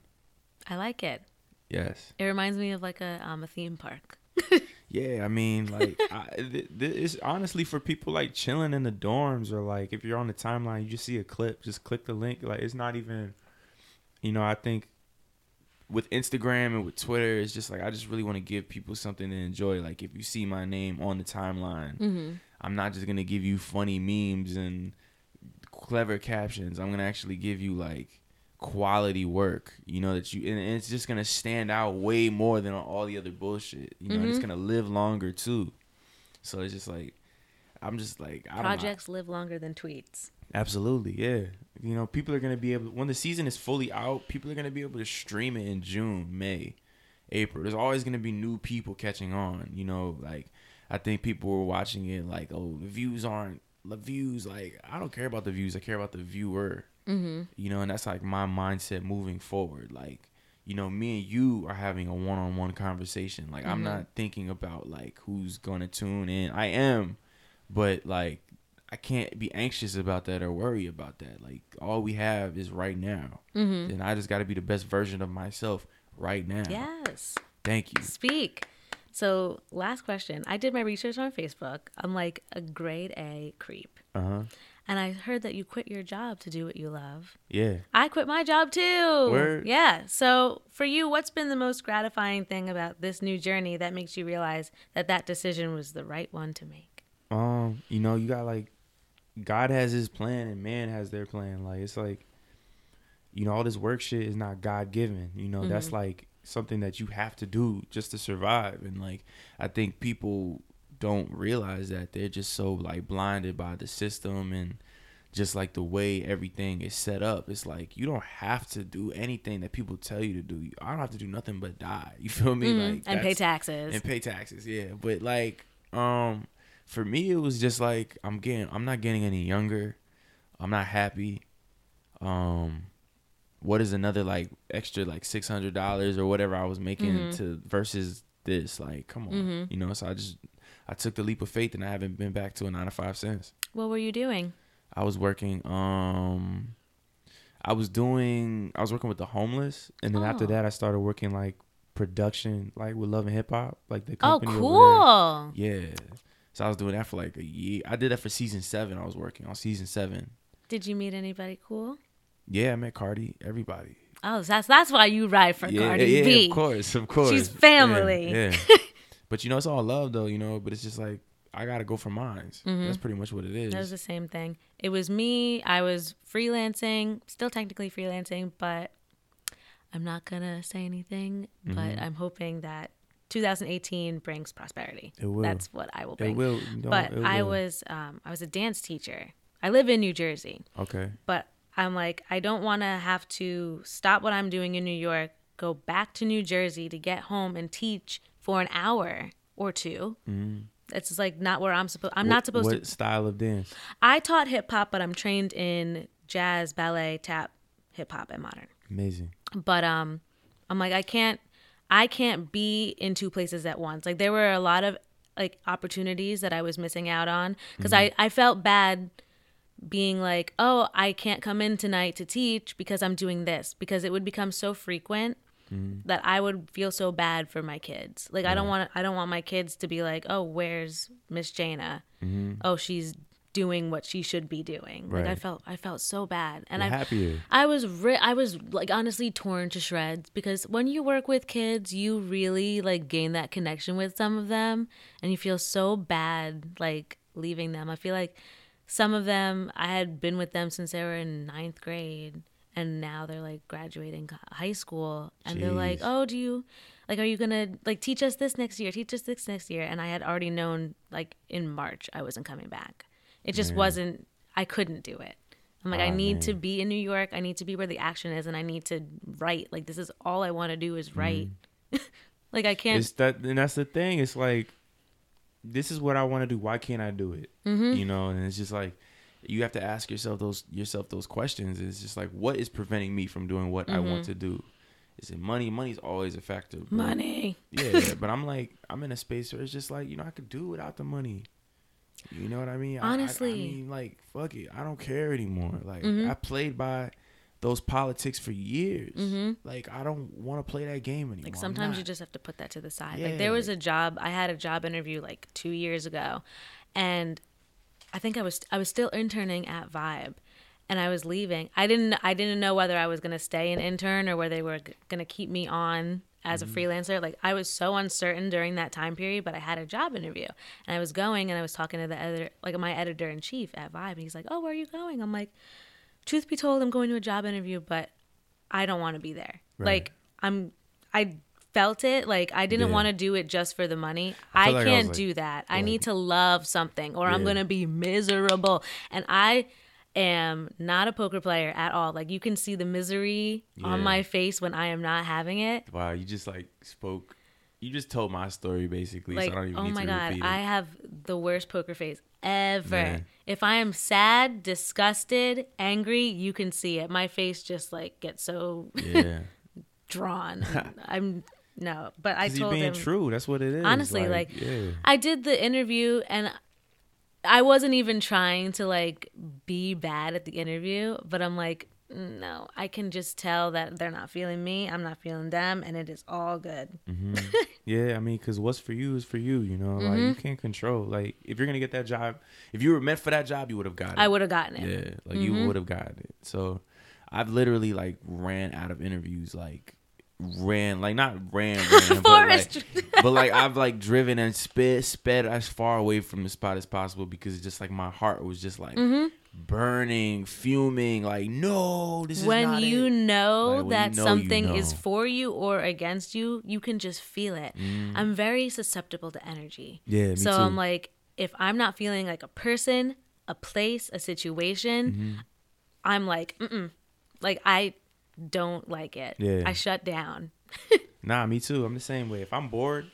I like it. Yes. It reminds me of like a um a theme park. Yeah, I mean, like, I, th- th- it's honestly for people like chilling in the dorms or like if you're on the timeline, you just see a clip, just click the link. Like, it's not even, you know, I think with Instagram and with Twitter, it's just like I just really want to give people something to enjoy. Like, if you see my name on the timeline, Mm-hmm. I'm not just gonna give you funny memes and clever captions. I'm gonna actually give you like quality work. You know that you and it's just gonna stand out way more than all the other bullshit. You know, and it's mm-hmm. gonna live longer too. So it's just like I'm just like I. Projects live longer than tweets. Absolutely, yeah. You know, people are gonna be able when the season is fully out. People are gonna be able to stream it in June, May, April. There's always gonna be new people catching on. You know, like I think people were watching it like, oh, the views aren't the views. Like I don't care about the views. I care about the viewer. Mm-hmm. You know, and that's like my mindset moving forward. Like, you know, me and you are having a one-on-one conversation. Like, I'm Mhm. not thinking about like who's gonna tune in. I am, but like, I can't be anxious about that or worry about that. Like, all we have is right now, Mm-hmm. and I just got to be the best version of myself right now. Yes. Thank you. Speak. So, last question. I did my research on Facebook. I'm like a grade A creep. Uh huh. And I heard that you quit your job to do what you love. Yeah. I quit my job too. Word. Yeah. So, for you, what's been the most gratifying thing about this new journey that makes you realize that that decision was the right one to make? um you know you got like god has his plan and man has their plan like it's like you know all this work shit is not god given you know that's Mhm. like something that you have to do just to survive. And like i think people don't realize that they're just so like blinded by the system and just like the way everything is set up. It's like you don't have to do anything that people tell you to do. I don't have to do nothing but die. You feel me? Mhm. like and pay taxes. and pay taxes yeah. But like um for me it was just like i'm getting i'm not getting any younger. I'm not happy. Um what is another like extra like six hundred dollars or whatever i was making Mhm. to versus this like come on Mhm. you know so i just i took the leap of faith and i haven't been back to a nine to five since what were you doing? i was working um i was doing i was working with the homeless and then after Oh. that i started working like production like with love and hip hop like the Oh, company there. cool. Yeah. So I was doing that for like a year. I did that for season seven. I was working on season seven. Did you meet anybody cool? Yeah, I met Cardi. Everybody. Oh, that's that's why you ride for yeah, Cardi yeah, B. of course, of course. She's family. Yeah. but you know, it's all love though, you know. But it's just like I gotta go for mine. That's pretty much what it is. That was the same thing. It was me. I was freelancing, still technically freelancing, but I'm not gonna say anything. Mm-hmm. But I'm hoping that 2018 brings prosperity. It will. That's what I will it bring. will. Don't- but it I was um, I was a dance teacher. I live in New Jersey, okay. but I'm like I don't want to have to stop what I'm doing in New York, go back to New Jersey to get home and teach for an hour or 2 It's just like not where I'm supposed. I'm Mm-hmm. What- not supposed what to. style of dance? I taught hip hop, but I'm trained in jazz, ballet, tap, hip hop, and modern. Amazing. But um, I'm like I can't, I can't be in two places at once. Like there were a lot of like opportunities that I was missing out on because I I felt bad being like, oh, I can't come in tonight to teach because I'm doing this because it would become so frequent mm-hmm. that I would feel so bad for my kids. Like I don't want I don't want my kids to be like, oh, where's Miss Jana? Mm-hmm. Oh, she's doing what she should be doing. Like I felt I felt so bad, and I happier. I was ri- I was like honestly torn to shreds because when you work with kids, you really like gain that connection with some of them, and you feel so bad like leaving them. I feel like some of them I had been with them since they were in ninth grade, and now they're like graduating high school, and they're like, "Oh, do you like? Are you gonna like teach us this next year? Teach us this next year?" And I had already known like in March I wasn't coming back. It just Man. wasn't. I couldn't do it. I'm like, I Ah, need to be in New York. I need to be where the action is, and I need to write. Like this is all I want to do is write. like I can't. It's that, and that's the thing. It's like, this is what I want to do. Why can't I do it? Mm-hmm. You know, and it's just like, you have to ask yourself those yourself those questions. It's just like, what is preventing me from doing what I want to do? Is it money? Money's always a factor. but- Money. Yeah, but I'm like, I'm in a space where it's just like, you know, I could do without the money. You know what I mean? I- I- I, Honestly. mean, like, fuck it. I don't care anymore. Like, Mm-hmm. I played by those politics for years. Like, I don't want to play that game anymore. Like sometimes you just have to put that to the side. Yeah, like there was a job I had a job interview like two years ago, and I think I was I was still interning at Vibe, and I was leaving. I didn't I didn't know whether I was gonna stay an intern or whether they were g- gonna keep me on as a Mm-hmm. freelancer. Like I was so uncertain during that time period, but I had a job interview and I was going and I was talking to the editor, like my editor in chief at Vibe, and he's like, "Oh, where are you going?" I'm like, "Truth be told, I'm going to a job interview, but I don't want to be there. Right. Like I'm I felt it like I didn't Yeah. want to do it just for the money. I I, like can't like- do that. I need to love something or I'm going to be miserable. And I am not a poker player at all. Like you can see the misery on my face when I am not having it. Wow, you just like spoke. You just told my story basically, Like, so I don't even oh my god, I have the worst poker face ever. Man. If I am sad, disgusted, angry, you can see it. My face just like gets so yeah, drawn. I'm no, but I because you're being him true. That's what it is. Honestly, like, yeah, I did the interview and I wasn't even trying to like be bad at the interview, but I'm like, no, I can just tell that they're not feeling me. I'm not feeling them, and it is all good. yeah. I mean, because what's for you is for you. You know, like you Mm-hmm. can't control. Like if you're gonna get that job, if you were meant for that job, you would have gotten. it. I would have gotten it. Yeah, like Mm-hmm. you would have gotten it. So I've literally like ran out of interviews, like ran, like not ran, ran but, like, but like I've like driven and sped sped as far away from the spot as possible because it's just like my heart was just like Mm-hmm. Burning, fuming, like no, this is when not you it. know Like, when that you know, you something is for you or against you, you can just feel it. I'm very susceptible to energy. Mm. Yeah, so too. I'm like, if I'm not feeling like a person, a place, a situation, Mm-hmm. I'm like, mm like I don't like it. Yeah. I shut down. Nah, me too. I'm the same way. If I'm bored,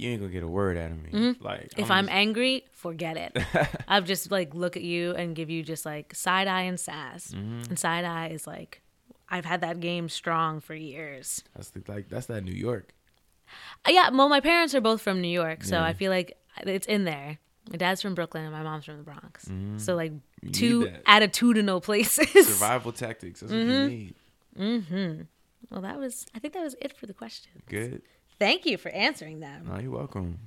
you ain't gonna get a word out of me. Like Mm-hmm. If I'm, just- angry, forget it. I'll just like look at you and give you just like side eye and sass. Mm-hmm. And side eye is like, I've had that game strong for years. that's the, like that's that New York. Uh, Yeah, well, my parents are both from New York, so Yeah. I feel like it's in there. My dad's from Brooklyn and my mom's from the Bronx. So like Mm-hmm. You two attitudinal places. Survival tactics. That's what Mm-hmm. you need. well, that was I think that was it for the questions. Good. Thank you for answering them. No, you're welcome.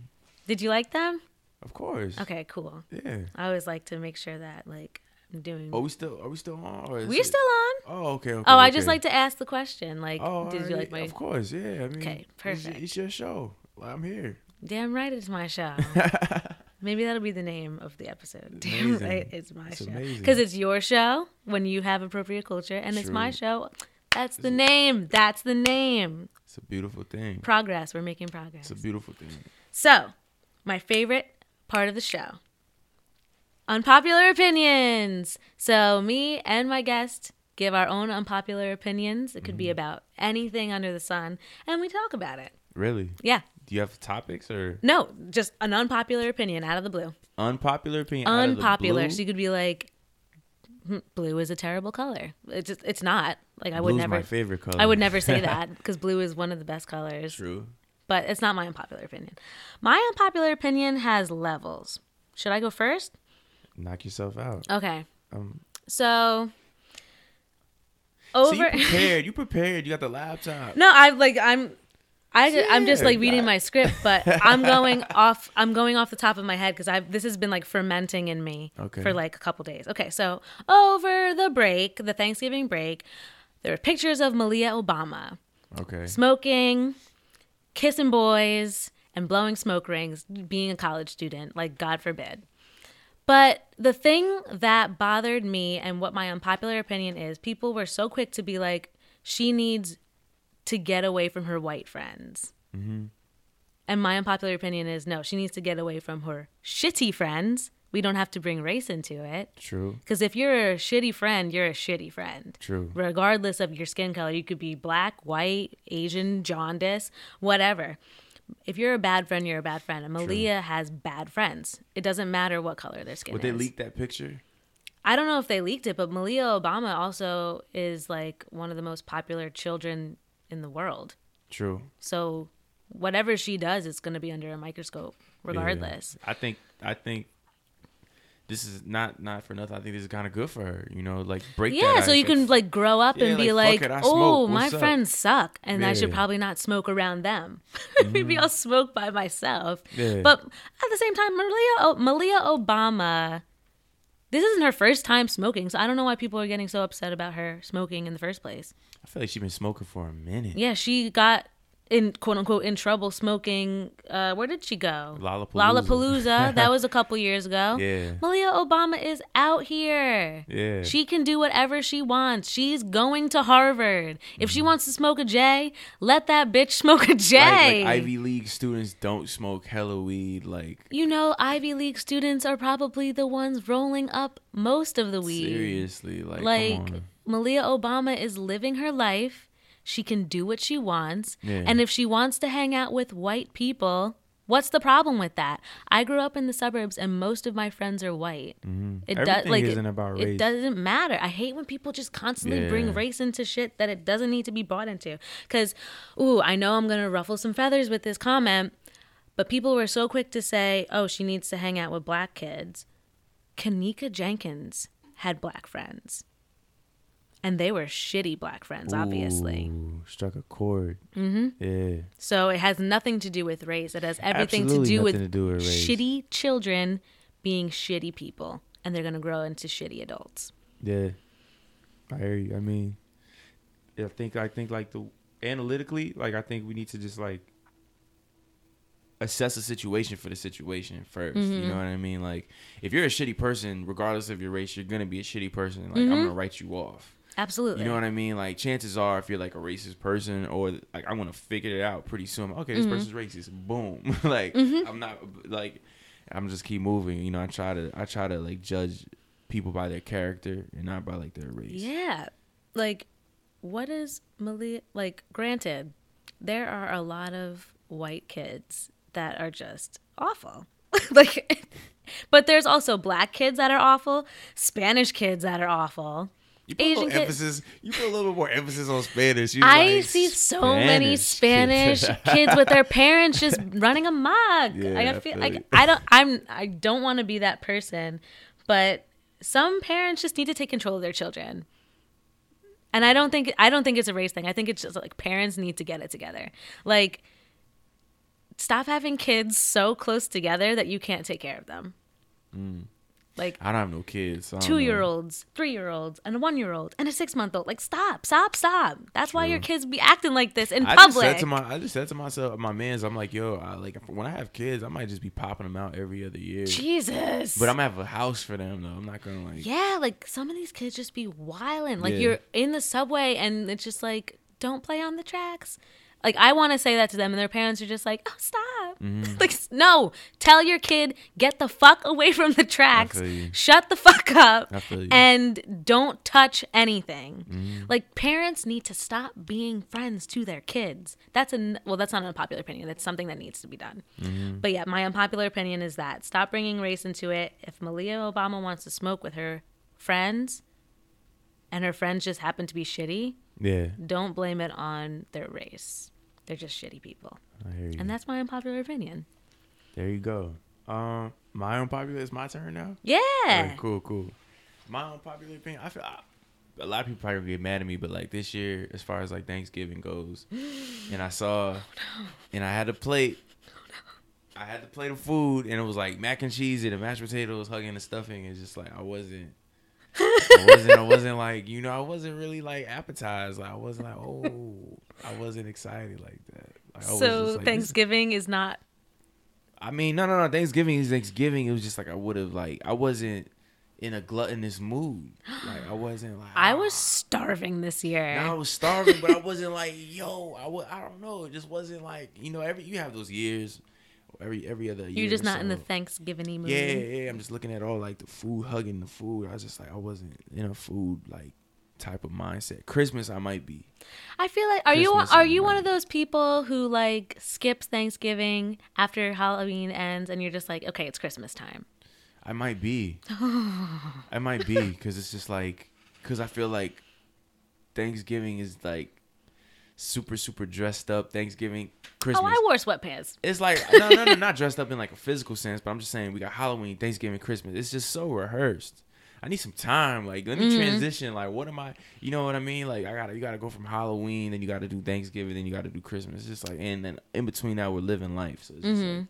Did you like them? Of course. Okay, cool. Yeah. I always like to make sure that like I'm doing. Oh, we still are we still on? Or is We're it- still on. Oh, okay. okay Oh, I just like to ask the question. Like, Oh, did you like my? Of course, yeah. I mean, Okay, it's- perfect. It's, your show. I'm here. Damn right, it's my show. Maybe that'll be the name of the episode. Damn Amazing. right, it's my It's show. Because it's your show when you have appropriate culture, and it's my show. That's the name. That's the name. It's a beautiful thing. Progress. We're making progress. It's a beautiful thing. So, my favorite part of the show unpopular opinions. So, me and my guest give our own unpopular opinions. It could Mm-hmm. be about anything under the sun, and we talk about it. Really? Yeah. Do you have topics or No, just an unpopular opinion out of the blue. unpopular opinion? out of the Unpopular. So, you could be like, "Hmm, blue is a terrible color. It's just, it's not. Like, I would Blue's never. my favorite color. I would never say that because blue is one of the best colors. True. but it's not my unpopular opinion. My unpopular opinion has levels. Should I go first? Knock yourself out. Okay. Um, So so over you prepared. You prepared. You got the laptop. No, I'm like I'm I I'm just like reading my script, but I'm going off I'm going off the top of my head cuz I've this has been like fermenting in me Okay. for like a couple days. Okay, so over the break, the Thanksgiving break, there were pictures of Malia Obama Okay. smoking, kissing boys, and blowing smoke rings, being a college student, like God forbid. But the thing that bothered me and what my unpopular opinion is, people were so quick to be like, she needs to get away from her white friends. Mm-hmm. And my unpopular opinion is no, she needs to get away from her shitty friends. We don't have to bring race into it. True. Because if you're a shitty friend, you're a shitty friend True. regardless of your skin color. You could be black, white, Asian, jaundice, whatever. If you're a bad friend, you're a bad friend. And Malia has bad friends. It doesn't matter what color their skin Would is. they leak that picture? I don't know if they leaked it, but Malia Obama also is like one of the most popular children in the world. True. So whatever she does, it's going to be under a microscope, Yeah. regardless. I think. I think. This is not not for nothing. I think this is kind of good for her. You know, like break. Yeah, so you can like grow up Yeah, and be like, like, it, "Oh, my up?" friends suck, and I should probably not smoke around them. Maybe mm-hmm. I'll smoke by myself." Yeah. But at the same time, Malia o- Malia Obama, this isn't her first time smoking, so I don't know why people are getting so upset about her smoking in the first place. I feel like she's been smoking for a minute. Yeah, she got in quote unquote in trouble smoking. Uh, where did she go? Lollapalooza. Lollapalooza. that was a couple years ago. Yeah. Malia Obama is out here. Yeah. She can do whatever she wants. She's going to Harvard. If she wants to smoke a J, let that bitch smoke a J. Like, like Ivy League students don't smoke hella weed. Like you know, Ivy League students are probably the ones rolling up most of the weed. seriously, like, Like. Malia Obama is living her life. She can do what she wants. Yeah. And if she wants to hang out with white people, what's the problem with that? I grew up in the suburbs and most of my friends are white. Mm-hmm. It does like isn't it, about it doesn't matter. I hate when people just constantly bring race into shit that it doesn't need to be brought into. Cuz ooh, I know I'm going to ruffle some feathers with this comment, but people were so quick to say, "Oh, she needs to hang out with black kids." Kanika Jenkins had black friends. And they were shitty black friends, obviously. Ooh, struck a chord. Mm-hmm. Yeah. So it has nothing to do with race. It has everything to do with, to do with shitty children being shitty people. And they're going to grow into shitty adults. Yeah. I hear you. I mean, I think I think like the analytically, like I think we need to just like assess the situation for the situation 1st Mm-hmm. You know what I mean? Like if you're a shitty person, regardless of your race, you're gonna be a shitty person. Like Mm-hmm. I'm gonna write you off. Absolutely. You know what I mean? Like chances are, if you're like a racist person, or like I'm gonna figure it out pretty soon. Okay, this Mm-hmm. person's racist. Boom. like I'm not like I'm just keep moving. You know, I try to I try to like judge people by their character and not by like their race. Yeah. Like, what is Malia? Like, granted, there are a lot of white kids that are just awful. like, but there's also black kids that are awful, Spanish kids that are awful. You put a Asian little kids. emphasis. You put a little bit more emphasis on Spanish. You I like see so many Spanish Spanish kids. kids with their parents just running amok. Yeah, I feel like. I don't I'm I don't want to be that person, but some parents just need to take control of their children. And I don't think I don't think it's a race thing. I think it's just like parents need to get it together. Like stop having kids so close together that you can't take care of them. Mm. Like I don't have no kids. so two year olds, three year olds, and a one year old, and a six month old. Like, stop, stop, stop. That's why your kids be acting like this in I just public. said to my, I just said to myself, my man's, I'm like, yo, I, like when I have kids, I might just be popping them out every other year. Jesus. But I'm gonna have a house for them though. I'm not gonna like. yeah, like some of these kids just be wilding. Like Yeah. you're in the subway and it's just like, don't play on the tracks. Like I want to say that to them, and their parents are just like, "Oh, stop!" Mm-hmm. Like, no, tell your kid get the fuck away from the tracks, shut the fuck up, I feel you. and don't touch anything. Mm-hmm. Like parents need to stop being friends to their kids. That's a well, that's not an unpopular opinion. That's something that needs to be done. Mm-hmm. But yeah, my unpopular opinion is that stop bringing race into it. If Malia Obama wants to smoke with her friends, and her friends just happen to be shitty, Yeah, don't blame it on their race. They're just shitty people. I hear you. And that's my unpopular opinion. there you go. Um, my unpopular is my turn now. Yeah. Alright, cool, cool. My unpopular opinion, I feel I, a lot of people probably get mad at me, but like this year, as far as like Thanksgiving goes, and I saw, and I had a plate. I had to plate of food, and it was like mac and cheese and the mashed potatoes, hugging the stuffing. It's just like I wasn't. I wasn't. I wasn't like you know. I wasn't really like appetized. Like I wasn't like oh. I wasn't excited like that. Like, So like, Thanksgiving is not. I mean, no, no, no. Thanksgiving is Thanksgiving. It was just like I would have like I wasn't in a gluttonous mood. Like I wasn't like I ah. was starving this year. Now I was starving, but I wasn't like yo. I I don't know. It just wasn't like you know. Every you have those years. Every every other year. You're just not in the Thanksgiving mood. Yeah, yeah. I'm just looking at all like the food, hugging the food. I was just like I wasn't in a food like type of mindset. Christmas I might be. I feel like are you Christmas are and you one of those people who like skips Thanksgiving after Halloween ends and you're just like, okay, it's Christmas time. I might be. I might be because it's just like because I feel like Thanksgiving is like super super dressed up. Thanksgiving, Christmas. Oh, I wore sweatpants. it's like no no no not dressed up in like a physical sense, but I'm just saying we got Halloween, Thanksgiving, Christmas. It's just so rehearsed. I need some time. Like let me Mm-hmm. transition. Like what am I? You know what I mean? Like I gotta you gotta go from Halloween, then you gotta do Thanksgiving, then you gotta do Christmas. It's just like and then in between that we're living life. So it's just like,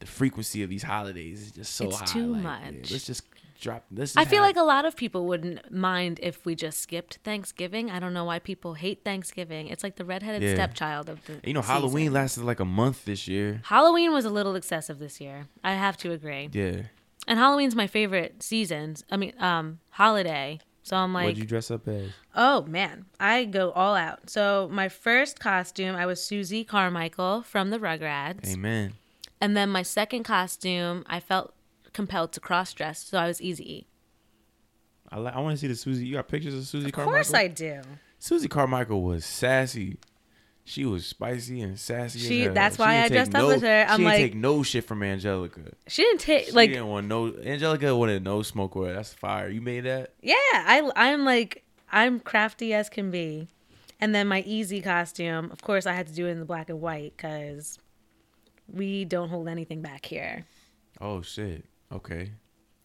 the frequency of these holidays is just so Mm-hmm. It's high. too like, much. yeah, let's just drop. Let's. I feel like a lot of people wouldn't mind if we just skipped Thanksgiving. I don't know why people hate Thanksgiving. It's like the redheaded Yeah. stepchild of the. you know season. Halloween lasted like a month this year. Halloween was a little excessive this year. I have to agree. Yeah. And Halloween's my favorite season. I mean, um, holiday. So I'm like, What'd you dress up as? Oh man, I go all out. So my first costume, I was Susie Carmichael from the Rugrats, Amen. and then my second costume, I felt compelled to cross dress, so I was Easy. I li- I want to see the Susie. You got pictures of Susie Of Carmichael? course I do. Susie Carmichael was sassy. She was spicy and sassy. She- hell. that's She why didn't I take dressed up no- with her. I'm she like- didn't take no shit from Angelica. She didn't take like. She didn't want no. Angelica wanted no smoke with her. That's fire. You made that. yeah. I I'm like I'm crafty as can be, and then my Easy costume. Of course, I had to do it in the black and white because we don't hold anything back here. Oh shit. Okay.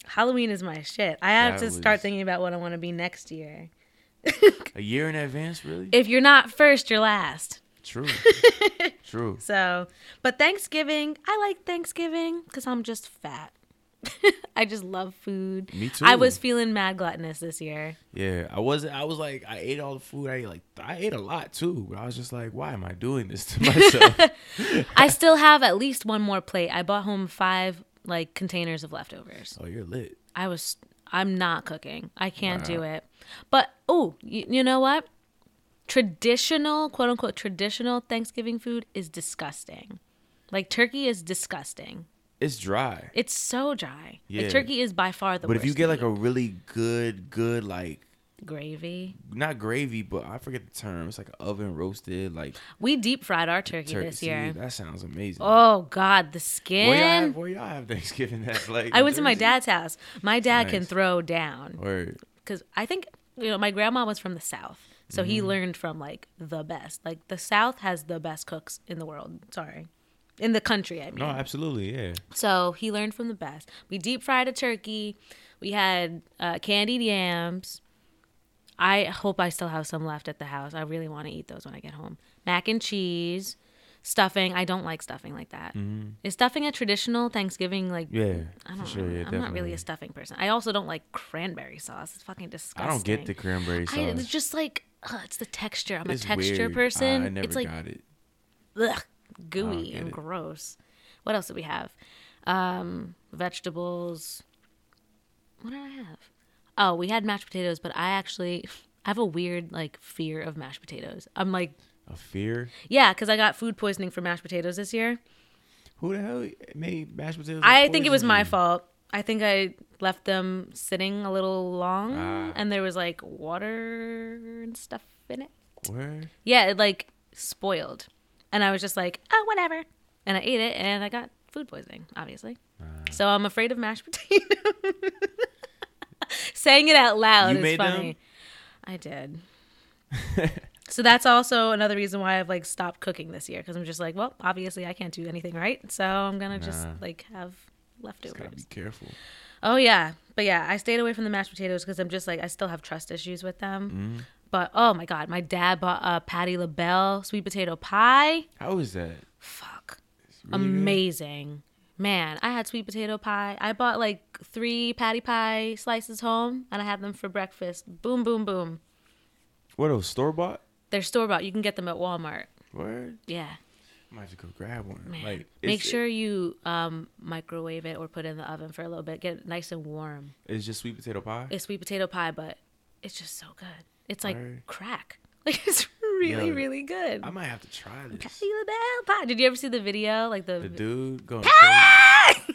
Halloween is my shit. I have That to start thinking about what I want to be next year. A year in advance, really? If you're not first, you're last. True. True. So, but Thanksgiving, I like Thanksgiving because I'm just fat. I just love food. Me too. I was feeling mad gluttonous this year. Yeah, I wasn't. I was like, I ate all the food. I ate like, I ate a lot too. But I was just like, why am I doing this to myself? I still have at least one more plate. I bought home five like containers of leftovers. oh, you're lit. I was I'm not cooking. I can't do it. But oh, you, you know what? Traditional, quote unquote, traditional Thanksgiving food is disgusting. Like turkey is disgusting. It's dry. It's so dry. Yeah. Like turkey is by far the worst. But if you get like a really good, good like. Gravy, not gravy, but I forget the term. It's like oven roasted like we deep fried our turkey, turkey. this year. See, that sounds amazing. Oh God, the where y'all, have, skin. where y'all have Thanksgiving at? Like I went to my dad's house. My dad can throw down Word. because I think you know my grandma was from the south, so he Mm-hmm. learned from like the best. Like the South has the best cooks in the world. Sorry, in the country. I mean, No, absolutely, yeah. so he learned from the best. We deep fried a turkey. We had uh, candied yams. I hope I still have some left at the house. I really want to eat those when I get home. Mac and cheese, Stuffing. I don't like stuffing like that. Is Mhm. stuffing a traditional Thanksgiving like? Yeah, I for don't sure. know. Yeah, I'm not really a stuffing person. I also don't like cranberry sauce. It's fucking disgusting. I don't get the cranberry sauce. I, it's just like ugh, it's the texture. I'm It's a texture weird. person. I never it's like got it. ugh, gooey and it. gross. What else do we have? Um, vegetables. What did I have? Oh, we had mashed potatoes, but I actually I have a weird like fear of mashed potatoes. I'm like, A fear? yeah, because I got food poisoning from mashed potatoes this year. Who the hell made mashed potatoes? I think it was my fault. I think I left them sitting a little long, Ah. and there was like water and stuff in it. Where? Yeah, it like spoiled. And I was just like, oh, whatever. And I ate it and I got food poisoning, obviously. Ah. So I'm afraid of mashed potatoes. Saying it out loud You is made them? funny. I did. so that's also another reason why I've like stopped cooking this year because I'm just like, well, obviously I can't do anything right, so I'm gonna just like have Just gotta be careful. Oh yeah, but yeah, I stayed away from the mashed potatoes because I'm just like I still have trust issues with them. Mhm. But oh my god, my dad bought a Patti LaBelle sweet potato pie. How is that? Fuck. Really good? Man, I had sweet potato pie. I bought like three Patti pie slices home and I had them for breakfast. Boom, boom, boom. What those store bought? They're store bought. You can get them at Walmart. Word? Yeah. I might have to go grab one. Man. Like, Make sure you um, microwave it or put it in the oven for a little bit. Get it nice and warm. it's just sweet potato pie. It's sweet potato pie, but it's just so good. It's like Word. crack. Like it's really, Yo, really good. I might have to try this. Patti LaBelle pie. Did you ever see the video? Like the, The dude going.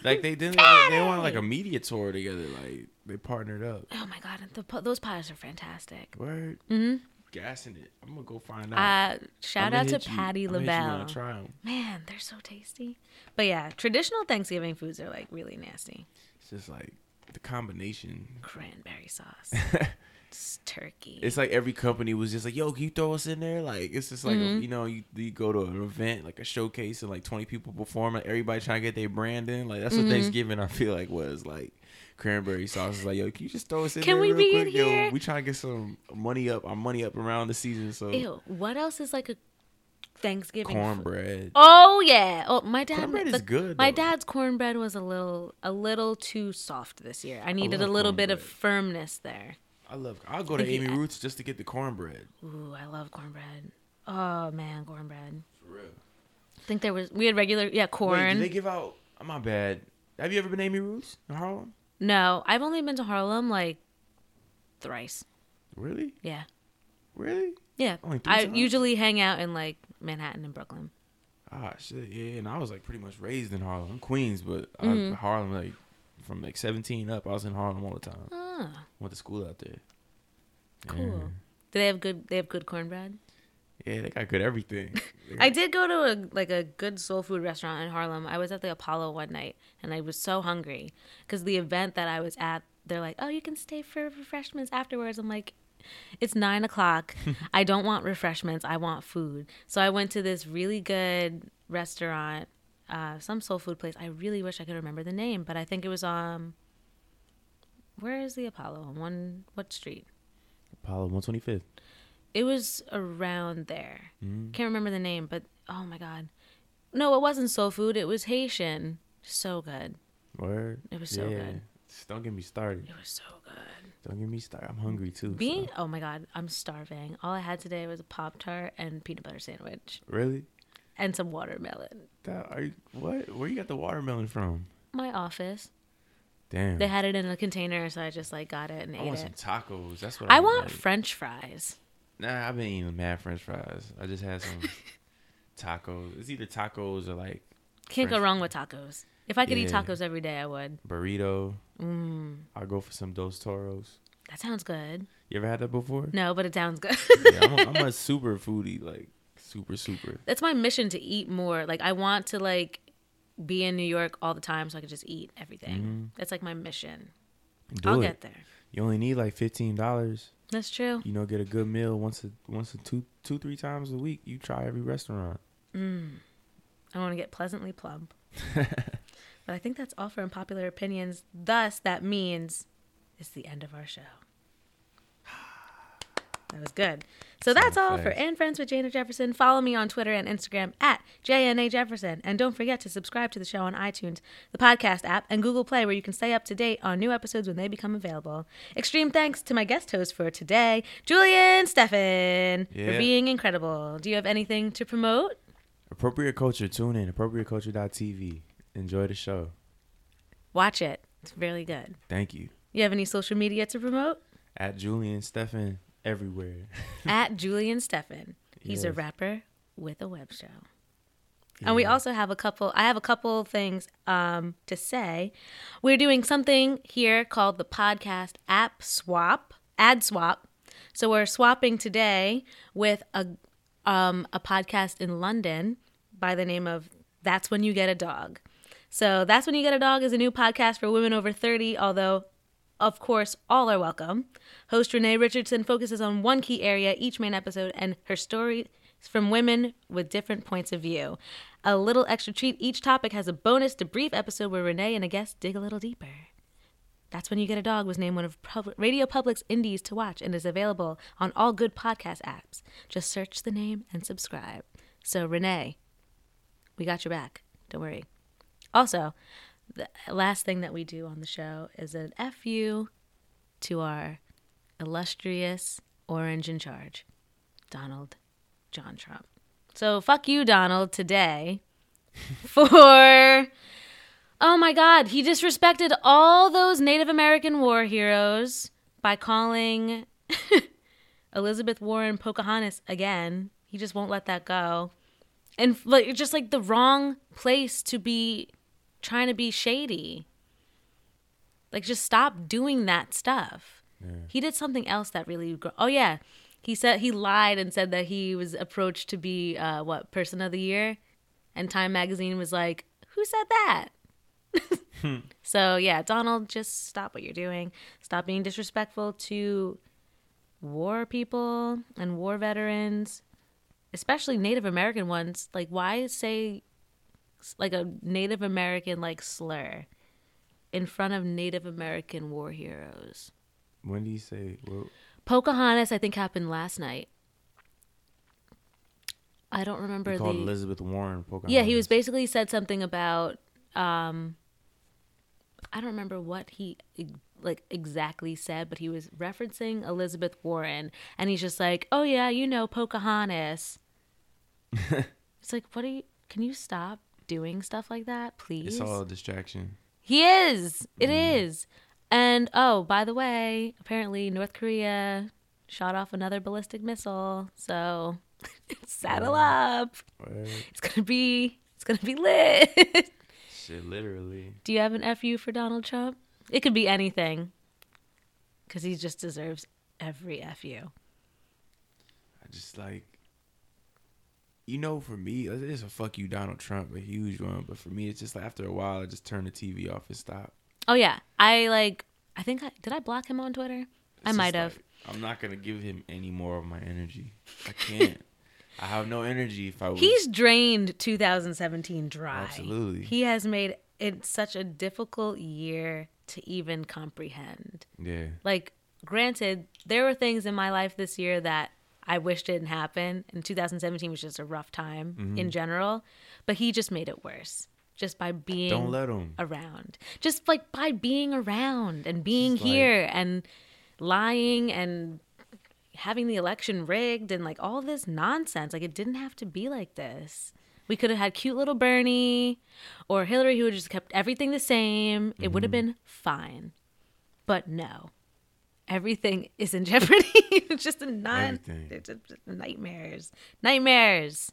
Like they didn't. They, they went on like a media tour together. Like they partnered up. Oh my god, the, those pies are fantastic. Word. hmm Gassing it. I'm gonna go find out. Uh, shout out to you- Patti I'ma hit you when I LaBelle. Man, they're so tasty. But yeah, traditional Thanksgiving foods are like really nasty. It's just like the combination. Cranberry sauce, it's turkey. It's like every company was just like, "Yo, can you throw us in there?" Like it's just like Mm-hmm. you know, you, you go to an event like a showcase and like twenty people perform, and everybody trying to get their brand in. Like that's what Mm-hmm. Thanksgiving I feel like was like. Cranberry sauce is like, yo, can you just throw us in Can there we real be in quick? here? Yo, we trying to get some money up, our money up around the season. So Ew. What else is like a Thanksgiving? food? cornbread. Oh yeah. Oh my dad. Cornbread is good, My though. dad's cornbread was a little a little too soft this year. I needed a love little bit of firmness there. I love. I'll go to Amy Ruth's just to get the cornbread. Ooh, I love cornbread. Oh man, cornbread. For real. I think there was we had regular yeah Wait, corn. do they give out? oh, my bad. Have you ever been to Amy Ruth's in Harlem? no, I've only been to Harlem like thrice. Really? Yeah. Really? Yeah. Only three I times? usually hang out in like Manhattan and Brooklyn. Ah, shit. Yeah, and I was like pretty much raised in Harlem. Queens, but Mhm. I, Harlem like from like 17 up, I was in Harlem all the time. Ah, Went to school out there. cool. Yeah. Do they have good they have good cornbread? Yeah, they got good everything. They I did go to a like a good soul food restaurant in Harlem. I was at the Apollo one night and I was so hungry because the event that I was at, they're like, "Oh, you can stay for refreshments afterwards." I'm like, "It's nine o'clock. I don't want refreshments. I want food." So I went to this really good restaurant, uh, some soul food place. I really wish I could remember the name, but I think it was um. Where is the Apollo? On one what street? Apollo 125th. It was around there. Mhm. Can't remember the name, but oh my god. No, it wasn't soul food. It was Haitian. So good. Word. It was so good. Don't get me started. It was so good. Don't get me started. I'm hungry too. Being so- oh my god, I'm starving. All I had today was a pop tart and peanut butter sandwich Really? And some watermelon. That, are you, what? Where you got the watermelon from? My office. Damn. They had it in a container, so I just like got it and I ate want some tacos. That's what I I'm want like. French fries. Nah, I've been eating mad French fries. I just had some tacos. It's either tacos or like Can't go French- wrong with tacos. If I could eat tacos every day, I would. burrito. Mm, I'll go for some Dos Toros. that sounds good. You ever had that before? No, but it sounds good. yeah, I'm a, I'm a super foodie, like super super. that's my mission to eat more. Like I want to like be in New York all the time so I can just eat everything. Mm-hmm. That's like my mission. Do I'll it. get there. You only need like fifteen dollars. That's true. You know, get a good meal once a once a two two three times a week. You try every restaurant. Mm. I want to get pleasantly plump. but I think that's all for unpopular opinions. Thus, that means it's the end of our show. That was good. So that's all for. And Friends with Jana Jefferson. Follow me on Twitter and Instagram at JNA Jefferson. And don't forget to subscribe to the show on iTunes, the podcast app, and Google Play, where you can stay up to date on new episodes when they become available. Extreme thanks to my guest host for today, Julian Steffen, for being incredible. Do you have anything to promote? Appropriate Culture. Tune in. AppropriateCulture.tv. Enjoy the show. Watch it. It's really good. Thank you. You have any social media to promote? At Julian Steffen everywhere. at Julian Steffen. He's a rapper with a web show. And we also have a couple, I have a couple things um, to say. We're doing something here called the podcast app swap, ad swap. So we're swapping today with a, um, a podcast in London by the name of That's When You Get a Dog. So That's When You Get a Dog is a new podcast for women over 30, although of course, all are welcome. Host Renee Richardson focuses on one key area each main episode and her stories from women with different points of view. A little extra treat each topic has a bonus debrief episode where Renee and a guest dig a little deeper. That's When You Get a Dog was named one of Pub- Radio Public's indies to watch and is available on all good podcast apps. Just search the name and subscribe. So, Renee, we got your back. Don't worry. Also, the last thing that we do on the show is an FU to our illustrious orange in charge, Donald John Trump. So fuck you, Donald, today for oh my god, he disrespected all those Native American war heroes by calling Elizabeth Warren Pocahontas again. He just won't let that go. And like it's just like the wrong place to be trying to be shady. Like just stop doing that stuff. He did something else that really gr- Oh yeah. He said he lied and said that he was approached to be uh what person of the year and Time magazine was like, "Who said that?" so, yeah, Donald, just stop what you're doing. Stop being disrespectful to war people and war veterans, especially Native American ones. Like why say like a Native American like slur in front of Native American war heroes? When do you say? Well, Pocahontas, I think, happened last night. I don't remember he the. Elizabeth Warren. Pocahontas. yeah, he was basically said something about. Um, I don't remember what he like exactly said, but he was referencing Elizabeth Warren, and he's just like, "Oh yeah, you know Pocahontas." it's like, what do you? Can you stop doing stuff like that, please? It's all a distraction. He is. It mm. is. And oh, by the way, apparently North Korea shot off another ballistic missile. So saddle up. Word. It's gonna be it's gonna be lit. Shit, literally. Do you have an FU for Donald Trump? It could be anything. Cause he just deserves every FU. I just like, you know, for me, it's a fuck you, Donald Trump, a huge one. But for me, it's just like after a while, I just turn the TV off and stop. Oh yeah. I like I think I did I block him on Twitter? I might have. like, I'm not gonna give him any more of my energy. I can't. I have no energy if I was. He's drained 2017 dry. Absolutely. He has made it such a difficult year to even comprehend. yeah. Like, granted, there were things in my life this year that I wish it didn't happen. And 2017 was just a rough time Mm-hmm. in general, but he just made it worse just by being Don't let him. around. Just like by being around and being Just like- here and lying and having the election rigged and like all this nonsense. Like it didn't have to be like this. We could have had cute little Bernie or Hillary who would just kept everything the same. It would have Mm-hmm. been fine. But no. Everything is in jeopardy. it's just a non it's just nightmares. Nightmares.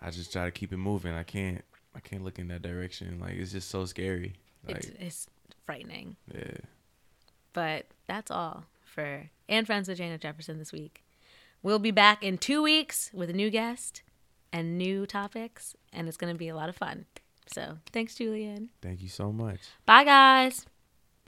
I just try to keep it moving. I can't. I can't look in that direction. Like it's just so scary. Like It's, it's frightening. yeah. But that's all for and friends with Janet Jefferson this week. We'll be back in two weeks with a new guest and new topics, and it's going to be a lot of fun. So thanks, Julian. Thank you so much. Bye, guys.